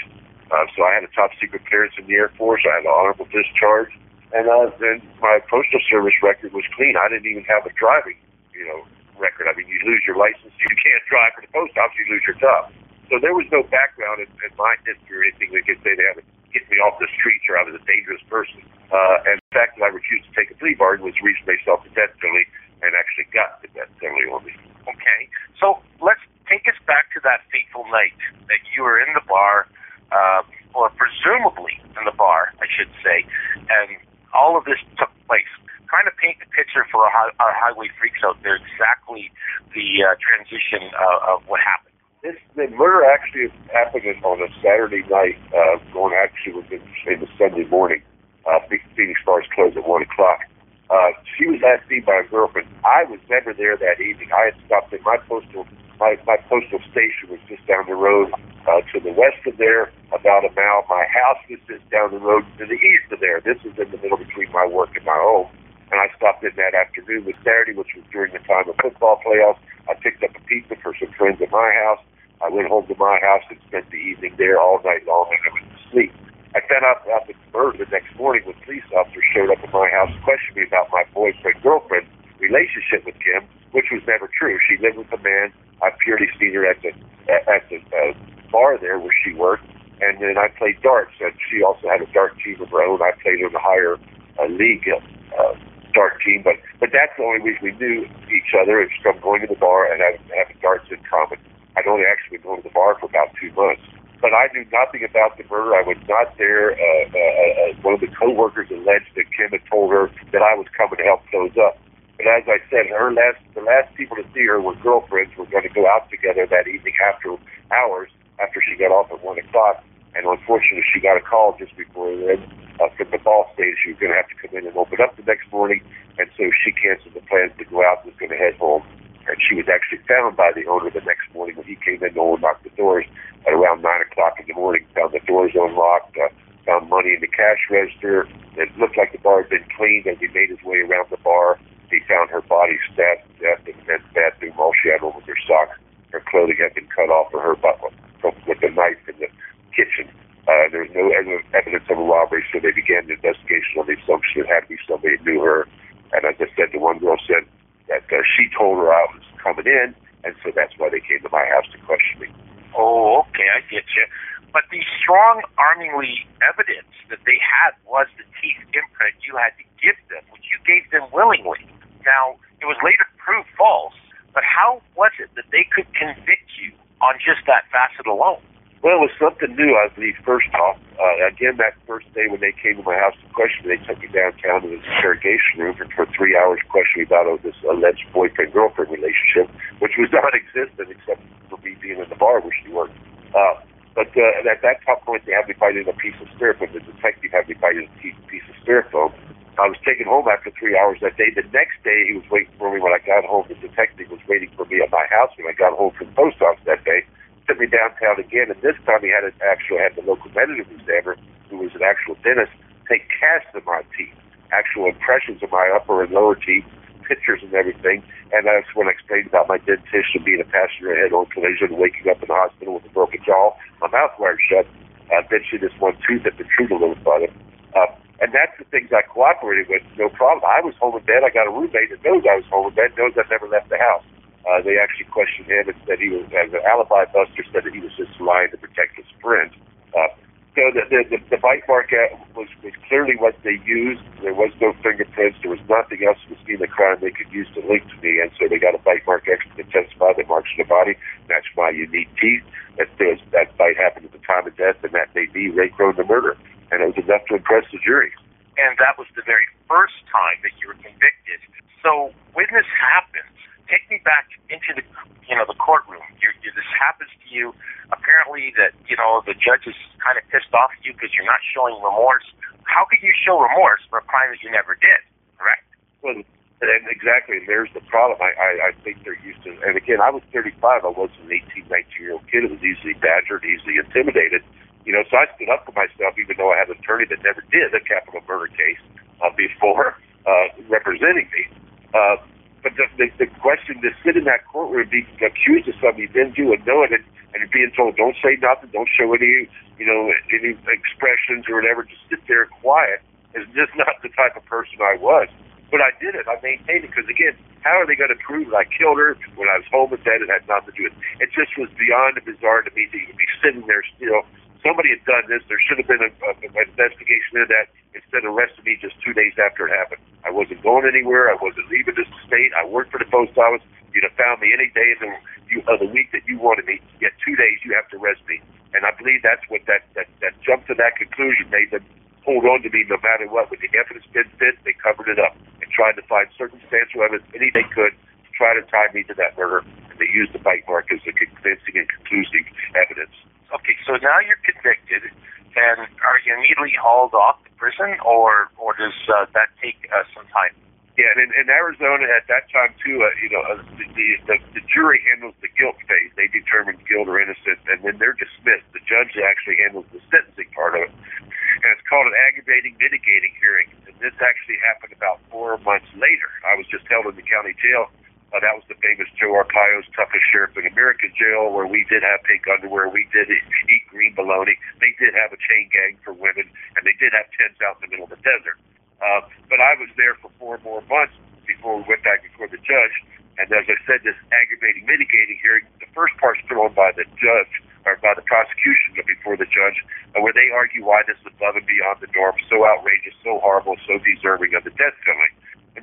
Uh, so I had a top secret clearance in the Air Force. I had an honorable discharge. And uh, then my postal service record was clean. I didn't even have a driving, you know, record. I mean, you lose your license, you can't drive for the post office, you lose your job. So there was no background in, in my history or anything that could say they had to get me off the streets or I was a dangerous person. Uh, and the fact that I refused to take a plea bargain was the reason they self the death penalty and actually got the death penalty on me. Okay. So let's take us back to that fateful night that you were in the bar, uh, or presumably in the bar, I should say, and all of this took place. Trying to paint the picture for our, our highway freaks out there exactly the uh, transition uh, of what happened. This the murder actually happened on a Saturday night, uh, going actually within say the Sunday morning. Uh, Phoenix bars closed at one o'clock. Uh, she was last seen by a girlfriend. I was never there that evening. I had stopped at my postal my, my postal station was just down the road uh, to the west of there, about a mile. My house was just down the road to the east of there. This is in the middle between my work and my home. And I stopped in that afternoon with Saturday, which was during the time of football playoffs. I picked up a pizza for some friends at my house. I went home to my house and spent the evening there all night long, and I went to sleep. I found out about the murder the next morning when police officers showed up at my house and questioned me about my boyfriend girlfriend relationship with Kim, which was never true. She lived with a man. I purely seen her at the at the uh, bar there where she worked, and then I played darts. And she also had a dart team of her own. I played in a higher uh, league uh, dart team, but but that's the only reason we knew each other is from going to the bar and having, having darts in common. I'd only actually been going to the bar for about two months but I knew nothing about the murder. I was not there. Uh, uh, one of the coworkers alleged that Kim had told her that I was coming to help close up. But as I said, her last the last people to see her were girlfriends. Were going to go out together that evening after hours after she got off at one o'clock. And unfortunately, she got a call just before then uh, from the boss saying she was going to have to come in and open up the next morning. And so she canceled the plans to go out and was going to head home. And she was actually found by the owner the next morning when he came in. No one knocked the doors at around nine o'clock in the morning. Found the doors unlocked. Uh, found money in the cash register. It looked like the bar had been cleaned. As he made his way around the bar, he found her body stabbed to death in the men's bathroom. All she had on was her socks. Her clothing had been cut off for her butt with a knife in the kitchen. Uh, there was no evidence of a robbery, so they began the investigation on the assumption it had to be somebody who knew her. And as I said, the one girl said that uh, she told her I was coming in, and so that's why they came to my house to question me. Oh, okay, I get you. But the strong armingly evidence that they had was the teeth imprint you had to give them, which you gave them willingly. Now, it was later proved false, but how was it that they could convict you on just that facet alone? Well, it was something new, I believe, first off. Uh, again, that first day when they came to my house to question me, they took me downtown to this interrogation room and for three hours questioned me about oh, this alleged boyfriend-girlfriend relationship, which was non-existent except for me being in the bar where she worked. Uh, but uh, at that top point, they had me fighting a piece of styrofoam. The detective had me fighting a piece of styrofoam. I was taken home after three hours that day. The next day, he was waiting for me when I got home. The detective was waiting for me at my house when I got home from the post office that day took me downtown again, and this time he had an, actually had the local medical examiner, who was an actual dentist, take casts of my teeth, actual impressions of my upper and lower teeth, pictures and everything. And that's when I explained about my dentition being a passenger head-on collision, waking up in the hospital with a broken jaw, my mouth wired shut. Then she just one tooth had protruded a little further. Uh, And that's the things I cooperated with, no problem. I was home in bed. I got a roommate that knows I was home in bed, knows I never left the house. Uh, they actually questioned him and said he was, as an alibi buster, said that he was just lying to protect his friend. Uh, so the, the, the, the bite mark was, was clearly what they used. There was no fingerprints. There was nothing else in the scene of the crime they could use to link to me. And so they got a bite mark expert to testify that marks the body matched my unique teeth. That says that bite happened at the time of death, and that may be Ray Krone the murder. And it was enough to impress the jury. And that was the very first time that you were convicted. So when this happens, take me back into the you know the courtroom. You, you, this happens to you. Apparently, that you know the judge is kind of pissed off at you because you're not showing remorse. How could you show remorse for a crime that you never did? Correct. Well, and exactly, and there's the problem. I, I, I think they're used to, and again, I was 35. I wasn't an 18, 19 year old kid. I was easily badgered, easily intimidated. You know, so I stood up for myself, even though I had an attorney that never did a capital murder case uh, before uh, representing me. Uh, but the, the, the question to sit in that courtroom, be accused of something you didn't do and know it, and, being told, don't say nothing, don't show any, you know, any expressions or whatever, just sit there quiet, is just not the type of person I was. But I did it. I maintained it because, again, how are they going to prove that I killed her when I was home and dead? It had nothing to do with it. It just was beyond bizarre to me you could be sitting there still. Somebody had done this. There should have been an investigation into that instead of arresting me just two days after it happened. I wasn't going anywhere. I wasn't leaving this state. I worked for the post office. You'd have found me any day of the, you, of the week that you wanted me. Yet two days you have to arrest me. And I believe that's what that, that, that jump to that conclusion made them hold on to me no matter what. When the evidence didn't fit, they covered it up and tried to find circumstantial evidence, any they could, to try to tie me to that murder. And they used the bite mark as a convincing and conclusive evidence. Okay, so now you're convicted, and are you immediately hauled off to prison, or or does uh, that take uh, some time? Yeah, and in, in Arizona at that time too, uh, you know, uh, the, the the jury handles the guilt phase. They determine guilt or innocence, and then they're dismissed. The judge actually handles the sentencing part of it, and it's called an aggravating mitigating hearing. And this actually happened about four months later. I was just held in the county jail. Uh, that was the famous Joe Arpaio's toughest sheriff in America jail, where we did have pink underwear, we did eat, green bologna. They did have a chain gang for women, and they did have tents out in the middle of the desert. Uh, but I was there for four more months before we went back before the judge. And as I said, this aggravating mitigating hearing, the first part's on by the judge or by the prosecution before the judge, where they argue why this is above and beyond the norm, so outrageous, so horrible, so deserving of the death penalty.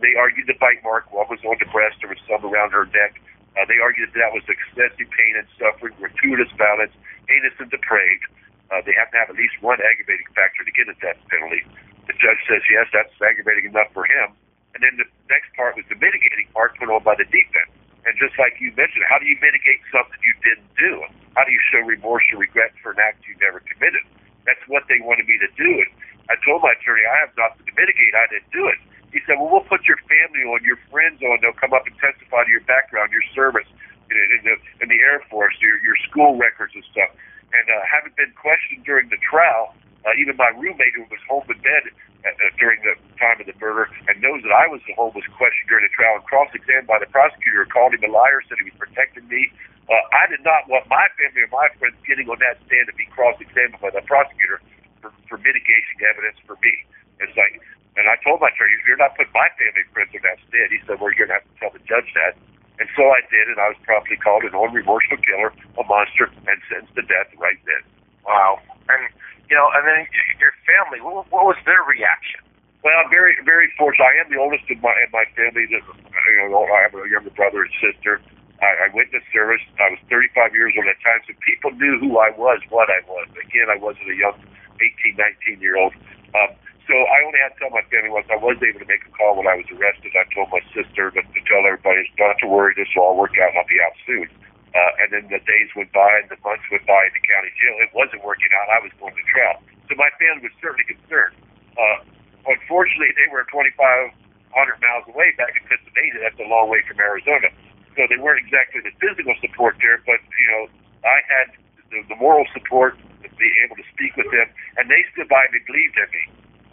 They argued the bite mark, one was on the breast, there was some around her neck. Uh, they argued that that was excessive pain and suffering, gratuitous violence, heinous and depraved. Uh, they have to have at least one aggravating factor to get a death penalty. The judge says, yes, that's aggravating enough for him. And then the next part was the mitigating part put on by the defense. And just like you mentioned, how do you mitigate something you didn't do? How do you show remorse or regret for an act you never committed? That's what they wanted me to do. And I told my attorney, I have nothing to mitigate. I didn't do it. He said, well, we'll put your family on, your friends on. They'll come up and testify to your background, your service in, in, the, in the Air Force, your, your school records and stuff. And uh, having been questioned during the trial, uh, even my roommate who was home in bed uh, uh, during the time of the murder and knows that I was the home was questioned during the trial and cross-examined by the prosecutor, called him a liar, said he was protecting me. Uh, I did not want my family or my friends getting on that stand to be cross-examined by the prosecutor for, for mitigating evidence for me. It's like, and I told my attorney, you're not putting my family and friends on that stand. He said, well, you're going to have to tell the judge that. And so I did, and I was promptly called an unremorseful killer, a monster, and sentenced to death right then. Wow. And you know, and then your family, what, what was their reaction? Well, I'm very, very fortunate. I am the oldest in my in my family. That you know, I have a younger brother and sister. I, I went to service. I was 35 years old at the time, so people knew who I was, what I was. Again, I wasn't a young 18, 19 year old. Um, so I only had to tell my family once I was able to make a call when I was arrested. I told my sister to, to tell everybody not to worry, this will all work out I'll be out soon. Uh, and then the days went by and the months went by in the county jail. It wasn't working out. I was going to trial. So my family was certainly concerned. Uh, unfortunately, they were 2,500 miles away back in Pennsylvania. That's a long way from Arizona. So they weren't exactly the physical support there, but, you know, I had the, the moral support be able to speak with them, and they stood by me, believed in me.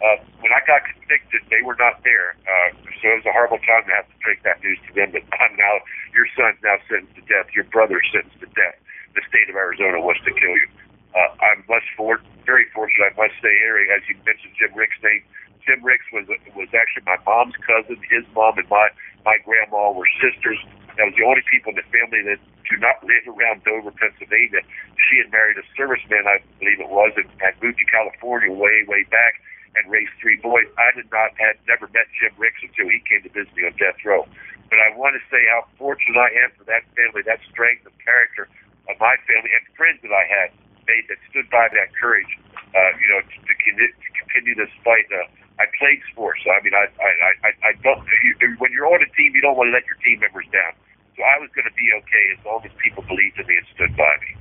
Uh, when I got convicted, they were not there. Uh, so it was a horrible time to have to break that news to them. But I'm now, your son's now sentenced to death. Your brother's sentenced to death. The state of Arizona wants to kill you. Uh, I'm much for, very fortunate, I must say, Harry, as you mentioned Jim Rix name, Jim Rix was was actually my mom's cousin. His mom and my my grandma were sisters. That was the only people in the family that do not live around Dover, Pennsylvania. She had married a serviceman, I believe it was, and had moved to California way, way back and raised three boys. I did not had never met Jim Rix until he came to visit me on death row. But I want to say how fortunate I am for that family, that strength of character of my family and friends that I had made that stood by that courage, uh, you know, to, to, to continue this fight. Uh, I played sports. So, I mean, I, I, I, I don't. You, when you're on a team, you don't want to let your team members down. So I was going to be okay as long as people believed in me and stood by me.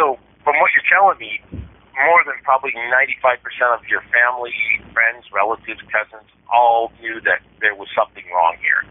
So, from what you're telling me, more than probably 95% of your family, friends, relatives, cousins all knew that there was something wrong here.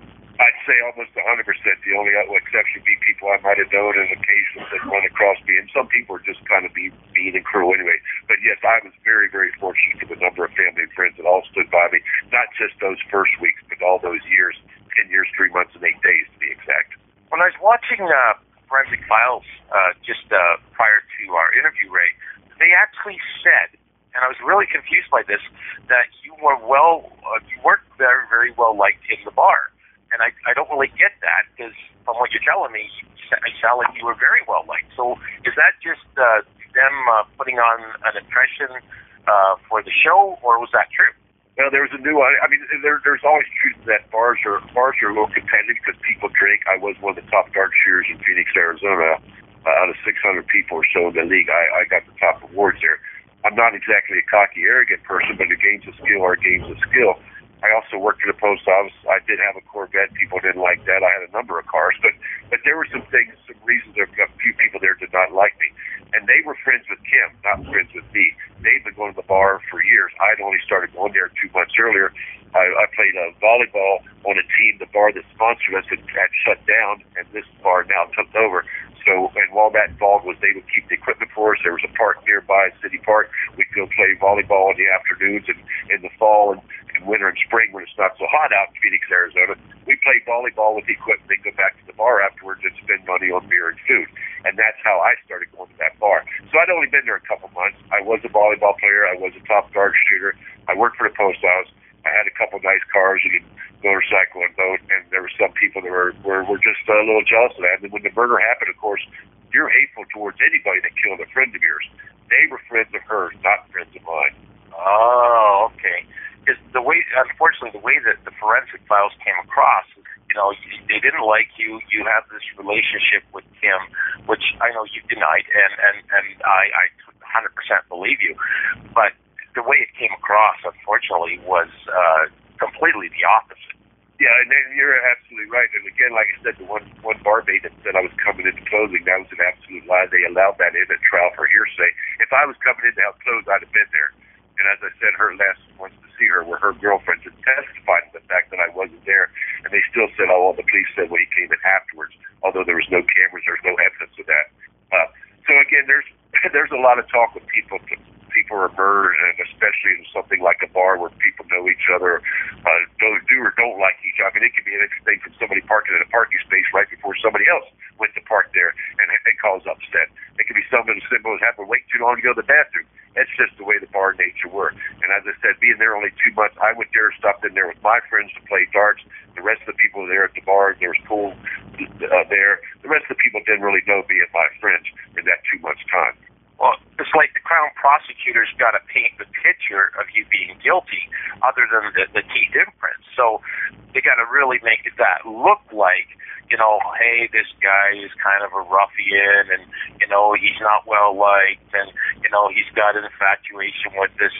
I'd say almost 100%. The only exception would be people I might have known and occasionally that run across me. And some people are just kind of be, mean and cruel anyway. But yes, I was very, very fortunate for the number of family and friends that all stood by me. Not just those first weeks, but all those years 10 years, 3 months, and 8 days to be exact. When I was watching uh, Forensic Files uh, just uh, prior to our interview, Ray, they actually said, and I was really confused by this, that you were well, uh, you weren't very, very well liked in the bar and I, I don't really get that because from what you're telling me, I sound like you were very well liked. So is that just uh, them uh, putting on an impression uh, for the show, or was that true? Well, there was a new. I, mean, there, there's always truth that bars are bars are a little competitive because people drink. I was one of the top dart shooters in Phoenix, Arizona. Uh, out of 600 people or so in the league, I, I got the top awards there. I'm not exactly a cocky, arrogant person, but a game's a skill or a game's a skill. I also worked at a post office. I did have a Corvette. People didn't like that. I had a number of cars, but but there were some things, some reasons. A few people there did not like me, and they were friends with Kim, not friends with me. They'd been going to the bar for years. I'd only started going there two months earlier. I, I played uh, volleyball on a team. The bar that sponsored us had, had shut down, and this bar now took over. So, and while that involved was they would keep the equipment for us. There was a park nearby, City Park. We'd go play volleyball in the afternoons and in the fall and, and winter and spring when it's not so hot out in Phoenix, Arizona. We play volleyball with the equipment, then go back to the bar afterwards and spend money on beer and food. And that's how I started going to that bar. So I'd only been there a couple months. I was a volleyball player. I was a top dart shooter. I worked for the post office. I had a couple nice cars. You could motorcycle and boat, and there were some people that were were, were just a little jealous of that. And when the murder happened, of course, you're hateful towards anybody that killed a friend of yours. They were friends of hers, not friends of mine. Oh, okay. Because the way, unfortunately, the way that the forensic files came across, you know, they didn't like you. You have this relationship with Kim, which I know you denied, and and and I I 100% believe you, but the way it came across, unfortunately, was uh, completely the opposite. Yeah, and you're absolutely right. And again, like I said, the one one barmaid that said I was coming into closing, that was an absolute lie. They allowed that in at trial for hearsay. If I was coming in to help close, I'd have been there. And as I said, her last ones to see her were her girlfriends and testified to the fact that I wasn't there. And they still said, oh, well, the police said when he came in afterwards, although there was no cameras, there's no evidence of that. Uh, so again, there's there's a lot of talk with people people are murdered, and especially in something like a bar where people know each other, uh, don't do or don't like each other. I mean, it could be anything from somebody parking in a parking space right before somebody else went to park there and it cause upset. It could be something as simple as having to wait too long to go to the bathroom. That's just the way the bar nature works. And as I said, being there only two months, I went there, stopped in there with my friends to play darts. The rest of the people there at the bar, there was pool uh, there. The rest of the people didn't really know me and my friends in that two months time. Well, it's like the Crown prosecutor's got to paint the picture of you being guilty, other than the, the teeth imprints. So they got to really make that look like, you know, hey, this guy is kind of a ruffian, and you know he's not well liked, and you know he's got an infatuation with this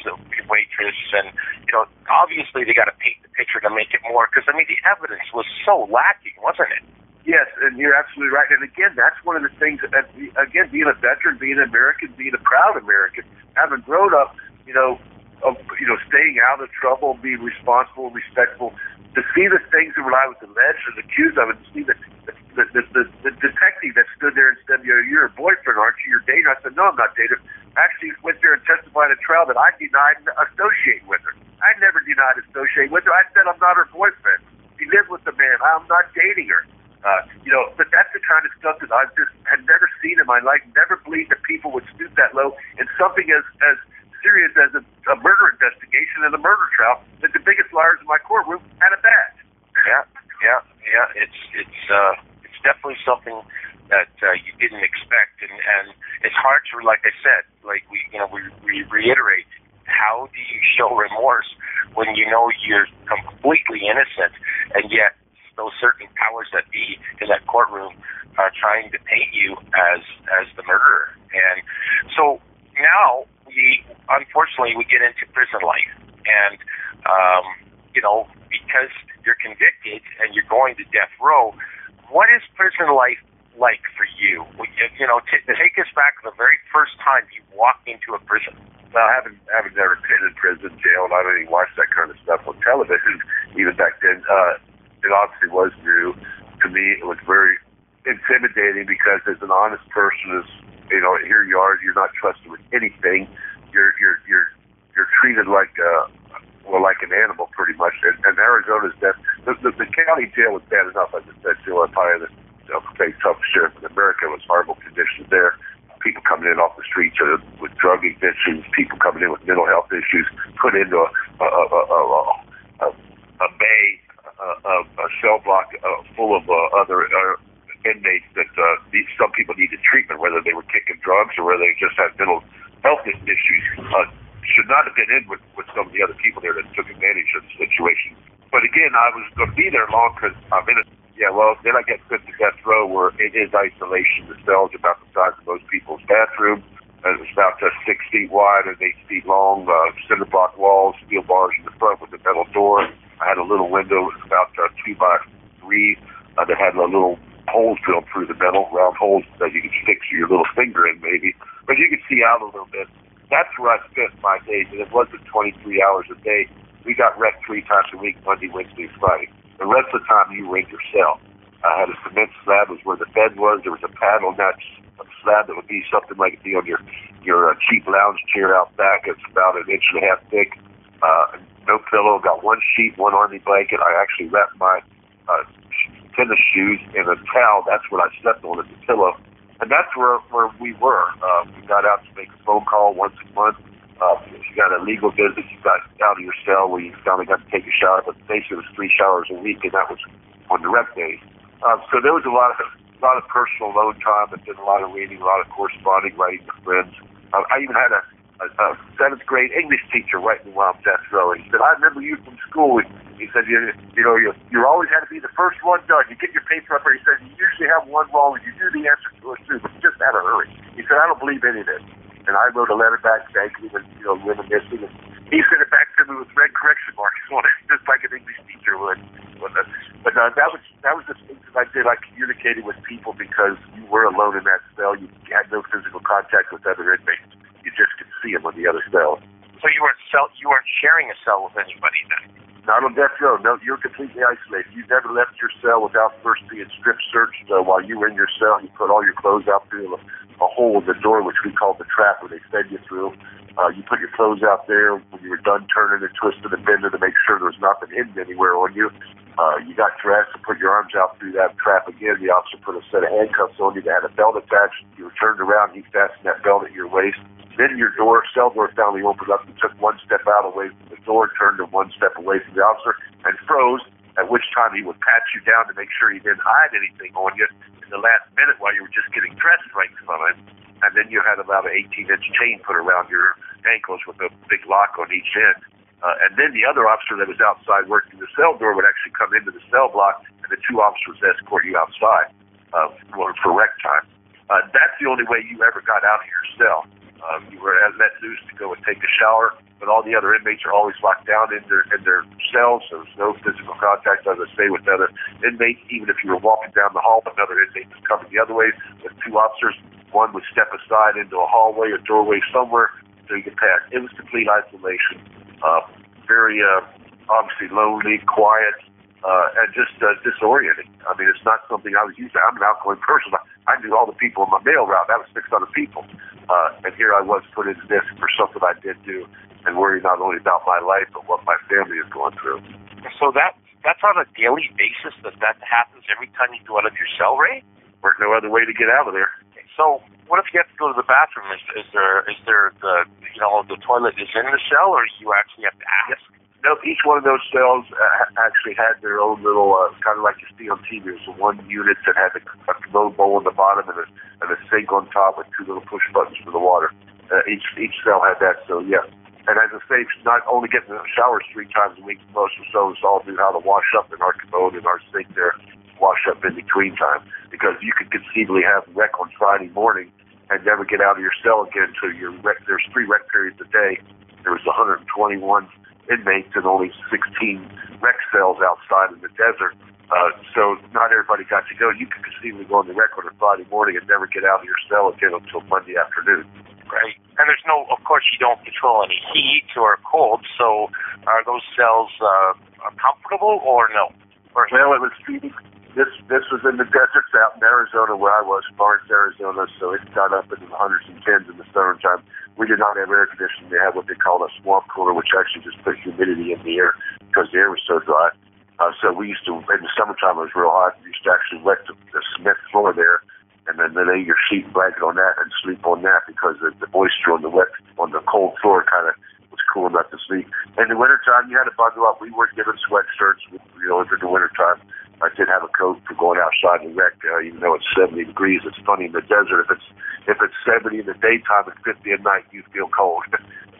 waitress, and you know obviously they got to paint the picture to make it more. Because I mean the evidence was so lacking, wasn't it? Yes, and you're absolutely right. And again, that's one of the things that, uh, again, being a veteran, being an American, being a proud American, having grown up, you know, of, you know, staying out of trouble, being responsible, respectful, to see the things that were I was alleged and accused of, and to see the the, the, the, the detective that stood there and said, you're a boyfriend, aren't you? You're dating. I said, no, I'm not dating. Actually, went there and testified at trial that I denied associating with her. I never denied associating with her. I said I'm not her boyfriend. She lived with the man. I'm not dating her. Uh, you know, but that's the kind of stuff that I just had never seen in my life. Never believed that people would stoop that low in something as as serious as a, a murder investigation and a murder trial that the biggest liars in my courtroom had a badge. Yeah, yeah, yeah. It's it's uh, it's definitely something that uh, you didn't expect, and and it's hard to, like I said, like we you know we, we reiterate, how do you show remorse when you know you're completely innocent, and yet those certain powers that be in that courtroom are trying to paint you as as the murderer, and so now we unfortunately we get into prison life, and um, you know because you're convicted and you're going to death row, what is prison life like for you? You know, t- take us back to the very first time you walked into a prison. Well, I haven't haven't never been in prison, jail, and I don't even watch that kind of stuff on television. Even back then, uh, it obviously was new to me. It was very intimidating because as an honest person, as you know, here you are, you're not trusted with anything. You're you're you're you're treated like uh, well, like an animal, pretty much. And, and Arizona's death, the, the, the county jail was bad enough. I just said, Joe, I'm probably the you know, very tough sheriff in America. Was horrible conditions there. People coming in off the streets uh, with drug addictions, people coming in with mental health issues, put into a a a, a, a, a bay, a, a, a cell block uh, full of uh, other uh, inmates that uh, these, some people needed treatment, whether they were kicking drugs or whether they just had mental health issues. Uh, should not have been in with, with some of the other people there that took advantage of the situation. But again, I was going to be there long because I'm in it. Yeah, well, then I get put to death row where it is isolation. The cell's about the size of most people's bathroom. And it's about uh, six feet wide and eight feet long, uh, cinder block walls, steel bars in the front with a metal door. I had a little window, it was about uh, two by three, uh, that had a little holes drilled through the metal, round holes that you could stick your little finger in maybe. But you could see out a little bit that's where I spent my days, and it wasn't 23 hours a day. We got wrecked three times a week, Monday, Wednesday, Friday. The rest of the time, you were in your cell. I had a cement slab was where the bed was. There was a paddle nut slab that would be something like it'd be on your your uh, cheap lounge chair out back. It's about an inch and a half thick. Uh, no pillow. Got one sheet, one army blanket. I actually wrapped my uh, tennis shoes in a towel. That's what I slept on as a pillow and that's where where we were. Uh, we got out to make a phone call once a month. Uh, if you got a legal business, you got out of your cell where you finally got to take a shower. But basically, it was three showers a week, and that was on the rep days. Uh, so there was a lot of a lot of personal alone time, and did a lot of reading, a lot of corresponding, writing to friends. Uh, I even had a a, a seventh grade English teacher right in while death row. And he said, I remember you from school. He said, you, you know, you, you always had to be the first one done. You get your paper up there. He said, you usually have one wrong and you knew the answer to it too, but you just had to hurry. He said, I don't believe any of this. And I wrote a letter back thanking him and, you know, reminiscing. And he sent it back to me with red correction marks on it, just like an English teacher would. But, uh, uh, that was that was the thing that I did. I communicated with people because you were alone in that cell. You had no physical contact with other inmates you just could on the other cell. So you weren't cell, you weren't sharing a cell with anybody then. Not on death row. No, you're completely isolated. You never left your cell without first being strip searched uh, while you were in your cell. You put all your clothes out through a, a hole in the door, which we called the trap, where they fed you through. Uh, you put your clothes out there when you were done turning and twisting and bending to make sure there was nothing hidden anywhere on you. Uh, you got dressed and put your arms out through that trap again. The officer put a set of handcuffs on you that had a belt attached. You were turned around. He fastened that belt at your waist. Then your door, cell door finally opened up. You took one step out away from the door, turned to one step away from the officer, and froze. At which time he would pat you down to make sure he didn't hide anything on you in the last minute while you were just getting dressed right in front of him. And then you had about an 18-inch chain put around your ankles with a big lock on each end. Uh, and then the other officer that was outside working the cell door would actually come into the cell block, and the two officers escort you outside uh, for, for rec time. Uh, that's the only way you ever got out of your cell. Um, you were let loose to go and take a shower, but all the other inmates are always locked down in their in their cells, so there's no physical contact, as I say, with other inmates. Even if you were walking down the hall, another inmate was coming the other way with two officers. One would step aside into a hallway or doorway somewhere so you could pass. It was complete isolation, uh, very uh, obviously lonely, quiet, uh, and just uh, disorienting. I mean, it's not something I was used to. I'm an outgoing person. I, I knew all the people in my mail route. That was 600 people. Uh, and here I was put into this for something I did do and worry not only about my life, but what my family is going through. So that that's on a daily basis that that happens every time you go out of your cell, Ray? There's no other way to get out of there. So what if you have to go to the bathroom? Is, is there is there the you know the toilet is in the cell, or you actually have to ask? No, each one of those cells uh, actually had their own little, uh, kind of like see on TV. There's one unit that had a, a commode bowl on the bottom and a, and a sink on top with two little push buttons for the water. Uh, each each cell had that, so yeah. And as I say, not only getting the showers three times a week, most of those all knew how to wash up in our commode and our sink there, wash up in between time. Because you could conceivably have rec on Friday morning and never get out of your cell again until your rec. There's three rec periods a day. There was 121 inmates and only 16 rec cells outside in the desert. Uh, so not everybody got to go. You could conceivably go on the rec on Friday morning and never get out of your cell again until Monday afternoon. Right. And there's no, of course, you don't control any heat or cold. So are those cells uh, comfortable or no? Or Well, it was this this was in the deserts out in Arizona where I was, Barnes, Arizona. So it got up into the hundreds and tens in the summertime. We did not have air conditioning. They had what they called a swamp cooler, which actually just put humidity in the air because the air was so dry. Uh, so we used to in the summertime it was real hot. We used to actually wet the, the cement floor there, and then lay your sheet and blanket on that and sleep on that because the, the moisture on the wet on the cold floor kind of was cool enough to sleep. In the wintertime, you had to bundle up. We weren't given sweatshirts, you know, during the wintertime. I did have a coat for going outside and wreck, uh, even though it's 70 degrees. It's funny in the desert. If it's if it's 70 in the daytime and 50 at night, you feel cold.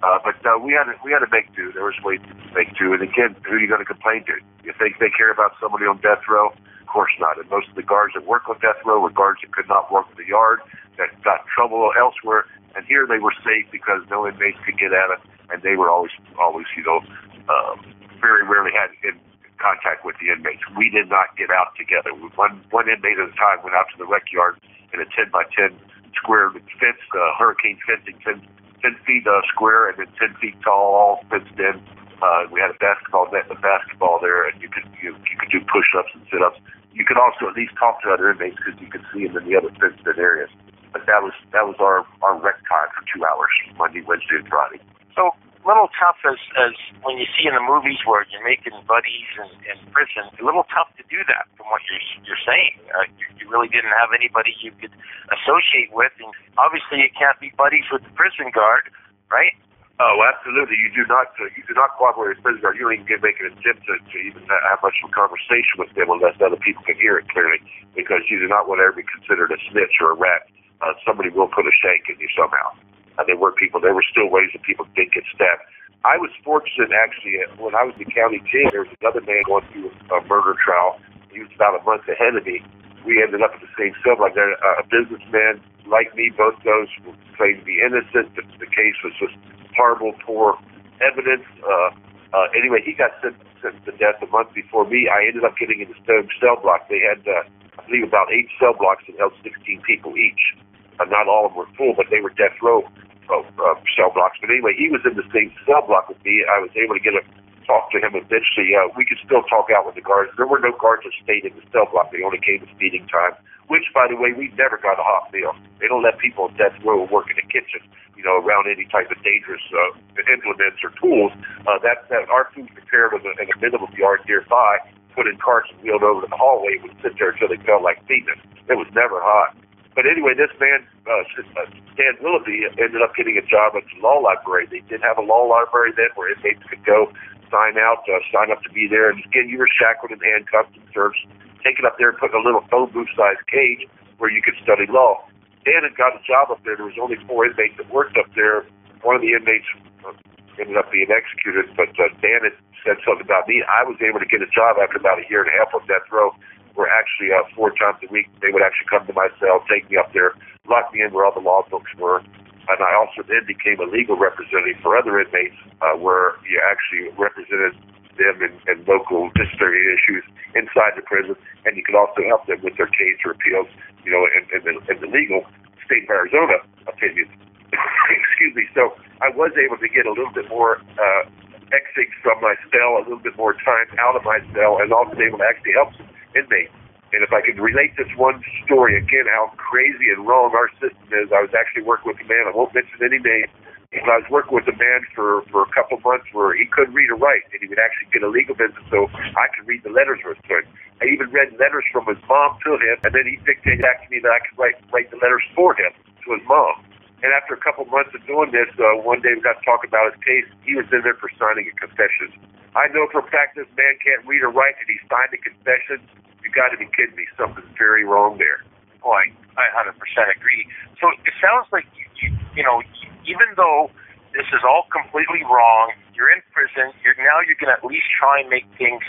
uh, but uh, we had to we had to make do. There was ways to make do. And again, who are you going to complain to? You think they care about somebody on death row? Of course not. And most of the guards that work on death row were guards that could not work in the yard, that got trouble elsewhere. And here they were safe because no inmates could get at them, and they were always always you know um, very rarely had in contact with the inmates. We did not get out together. One one inmate at a time went out to the rec yard in a 10 by 10 square fence, uh, hurricane fencing, 10, 10 feet uh, square and then 10 feet tall, all fenced in. Uh, we had a basketball net and a basketball there, and you could you, you could do push-ups and sit-ups. You could also at least talk to other inmates because you could see them in the other fenced-in areas. But that was that was our our rec time for two hours, Monday, Wednesday, and Friday. So little tough as as when you see in the movies where you're making buddies in, in prison. A little tough to do that, from what you're you're saying. Uh, you, you really didn't have anybody you could associate with, and obviously you can't be buddies with the prison guard, right? Oh, absolutely. You do not uh, you do not cooperate with prison guard. You don't even get make an attempt to, to even have much of a conversation with them unless other people can hear it clearly, because you do not want to ever be considered a snitch or a rat uh, somebody will put a shank in you somehow. Uh, there were people, there were still ways that people did get stabbed. I was fortunate actually when I was the county jail. There was another man going through a murder trial. He was about a month ahead of me. We ended up in the same cell. Like uh, a businessman like me, both those claimed to be innocent. The, the case was just horrible, poor evidence. Uh, uh, anyway, he got sent, sentenced to death a month before me. I ended up getting in the stone cell block. They had, uh, I believe, about eight cell blocks that held 16 people each. Uh, not all of them were full, but they were death row uh, uh, cell blocks. But anyway, he was in the same cell block with me. I was able to get a talk to him eventually. Uh, we could still talk out with the guards. There were no guards that stayed in the cell block. They only came at feeding time, which, by the way, we never got a hot meal. They don't let people on death row work in the kitchen, you know, around any type of dangerous uh, implements or tools. Uh, that, that our food prepared in a, in a minimum yard nearby, put in carts and wheeled over to the hallway, would sit there until they felt like feeding us. It was never hot. But anyway, this man, uh, Stan Willoughby, ended up getting a job at the law library. They did have a law library then where inmates could go sign out, uh, sign up to be there. And again, you were shackled and handcuffed and searched, taken up there and put in a little phone booth sized cage where you could study law. Dan had got a job up there. There was only four inmates that worked up there. One of the inmates uh, ended up being executed, but uh, Dan had said something about me. I was able to get a job after about a year and a half on death row where actually uh, four times a week they would actually come to my cell, take me up there, lock me in where all the law books were. And I also then became a legal representative for other inmates uh, where you actually represented them in, in local disciplinary issues inside the prison, and you could also help them with their case or appeals, you know, in, in, the, in the legal state of Arizona opinion. Excuse me. So I was able to get a little bit more uh, exit from my cell, a little bit more time out of my cell, and also able to actually help some inmates. And if I could relate this one story again, how crazy and wrong our system is, I was actually working with a man, I won't mention any name, And I was working with a man for for a couple months where he couldn't read or write, and he would actually get a legal business so I could read the letters for him. I even read letters from his mom to him, and then he dictated back to me that I could write write the letters for him to his mom. And after a couple months of doing this, uh, one day we got to talk about his case. He was in there for signing a confession. I know for a fact this man can't read or write, and he signed a confession. You got to be kidding me! Something's very wrong there. Boy, I 100% agree. So it sounds like you, you, you know, even though this is all completely wrong, you're in prison. You're now you can at least try and make things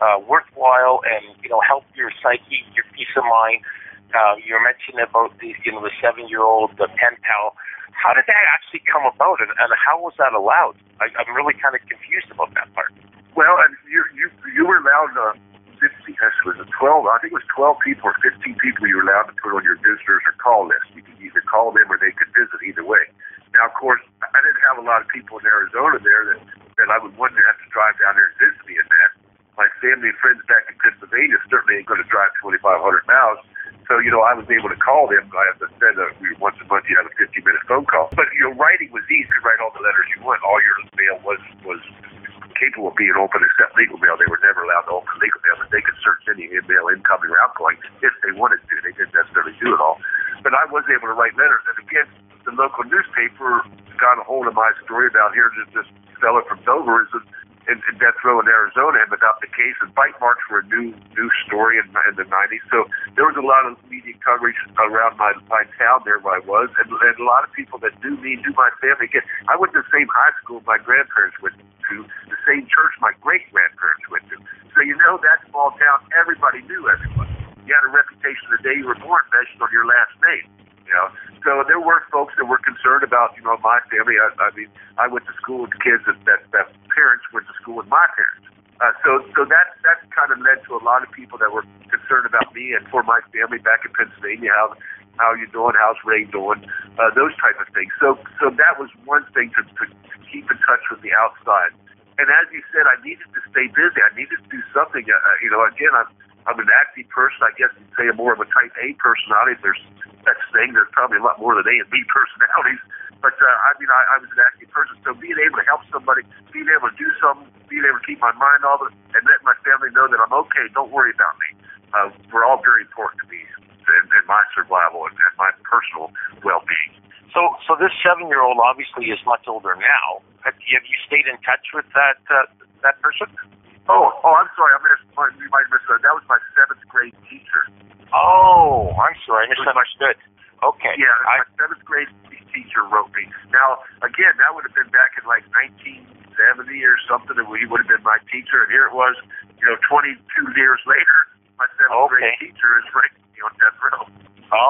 uh, worthwhile and you know help your psyche, your peace of mind. Uh, you were mentioning about the you know the seven year old the pen pal. How did that actually come about, and, and how was that allowed? I, I'm really kind of confused about that part. Well, and you you you were allowed uh, 50, was it 12? I think it was 12 people or 15 people you were allowed to put on your visitors or call list. You could either call them or they could visit either way. Now, of course, I didn't have a lot of people in Arizona there that, that I would want to have to drive down there and visit me in that. My family and friends back in Pennsylvania certainly ain't going to drive 2,500 miles. So, you know, I was able to call them. I have to uh, we, once a month you have a 15 minute phone call. But, you know, writing was easy. You could write all the letters you want. All your mail was, was capable of being open except legal mail. They were never allowed to open legal mail, but they could search any email incoming or outgoing if they wanted to. They didn't necessarily do it all. But I was able to write letters. And again, the local newspaper got a hold of my story about here just this fella from Dover is in, in death row in Arizona had adopted the case, and bite marks were a new new story in, in the 90s. So there was a lot of media coverage around my my town there where I was, and, and a lot of people that knew me, knew my family. Again, I went to the same high school my grandparents went to, the same church my great grandparents went to. So you know that small town, everybody knew everyone. You had a reputation the day you were born based on your last name. You know, so there were folks that were concerned about, you know, my family. I, I mean, I went to school with kids that, that that parents went to school with my parents. Uh, so, so that that kind of led to a lot of people that were concerned about me and for my family back in Pennsylvania. How how you doing? How's Ray doing? Uh, those type of things. So, so that was one thing to, to, keep in touch with the outside. And as you said, I needed to stay busy. I needed to do something. Uh, you know, again, I'm I'm an active person. I guess you'd say I'm more of a type A personality. There's such thing, there's probably a lot more than A and B personalities. But uh, I mean, I, I was an active person, so being able to help somebody, being able to do something, being able to keep my mind off it, and let my family know that I'm okay. Don't worry about me. Uh, we're all very important to me and, and my survival and, and my personal well-being. So, so this seven-year-old obviously is much older now. Have you, have you stayed in touch with that uh, that person? Oh, oh, I'm sorry. I missed. You might have missed that. That was my seventh grade teacher. Oh, I'm sorry. I misunderstood. Okay. Yeah, I, my seventh grade teacher wrote me. Now, again, that would have been back in like 1970 or something, and he would have been my teacher. And here it was, you know, 22 years later, my seventh Okay. grade teacher is writing me on death row.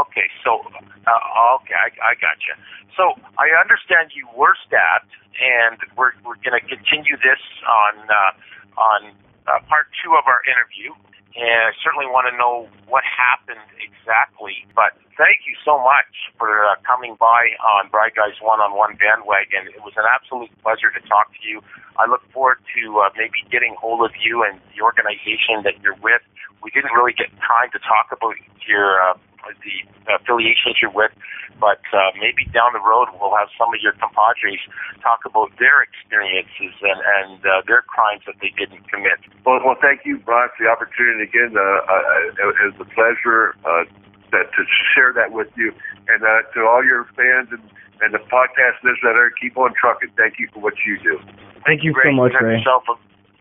Okay, so uh, okay, I, I got you. So I understand you were stabbed, and we're we're going to continue this on uh, on uh, part two of our interview. And I certainly want to know what happened exactly. But thank you so much for uh, coming by on BriGuy's One on One bandwagon. It was an absolute pleasure to talk to you. I look forward to uh, maybe getting hold of you and the organization that you're with. We didn't really get time to talk about your uh, the affiliations you're with, but uh, maybe down the road we'll have some of your compadres talk about their experiences and, and uh, their crimes that they didn't commit. Well, well, thank you, Brian, for the opportunity again. Uh, uh, it was a pleasure uh, that, to share that with you, and uh, to all your fans and, and the podcast listeners that are keep on trucking. Thank you for what you do. Thank you Ray, so much, have Ray. yourself a,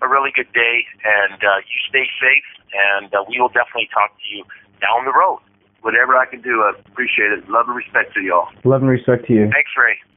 a really good day, and uh, you stay safe, and uh, we will definitely talk to you down the road. Whatever I can do, I appreciate it. Love and respect to y'all. Love and respect to you. Thanks, Ray.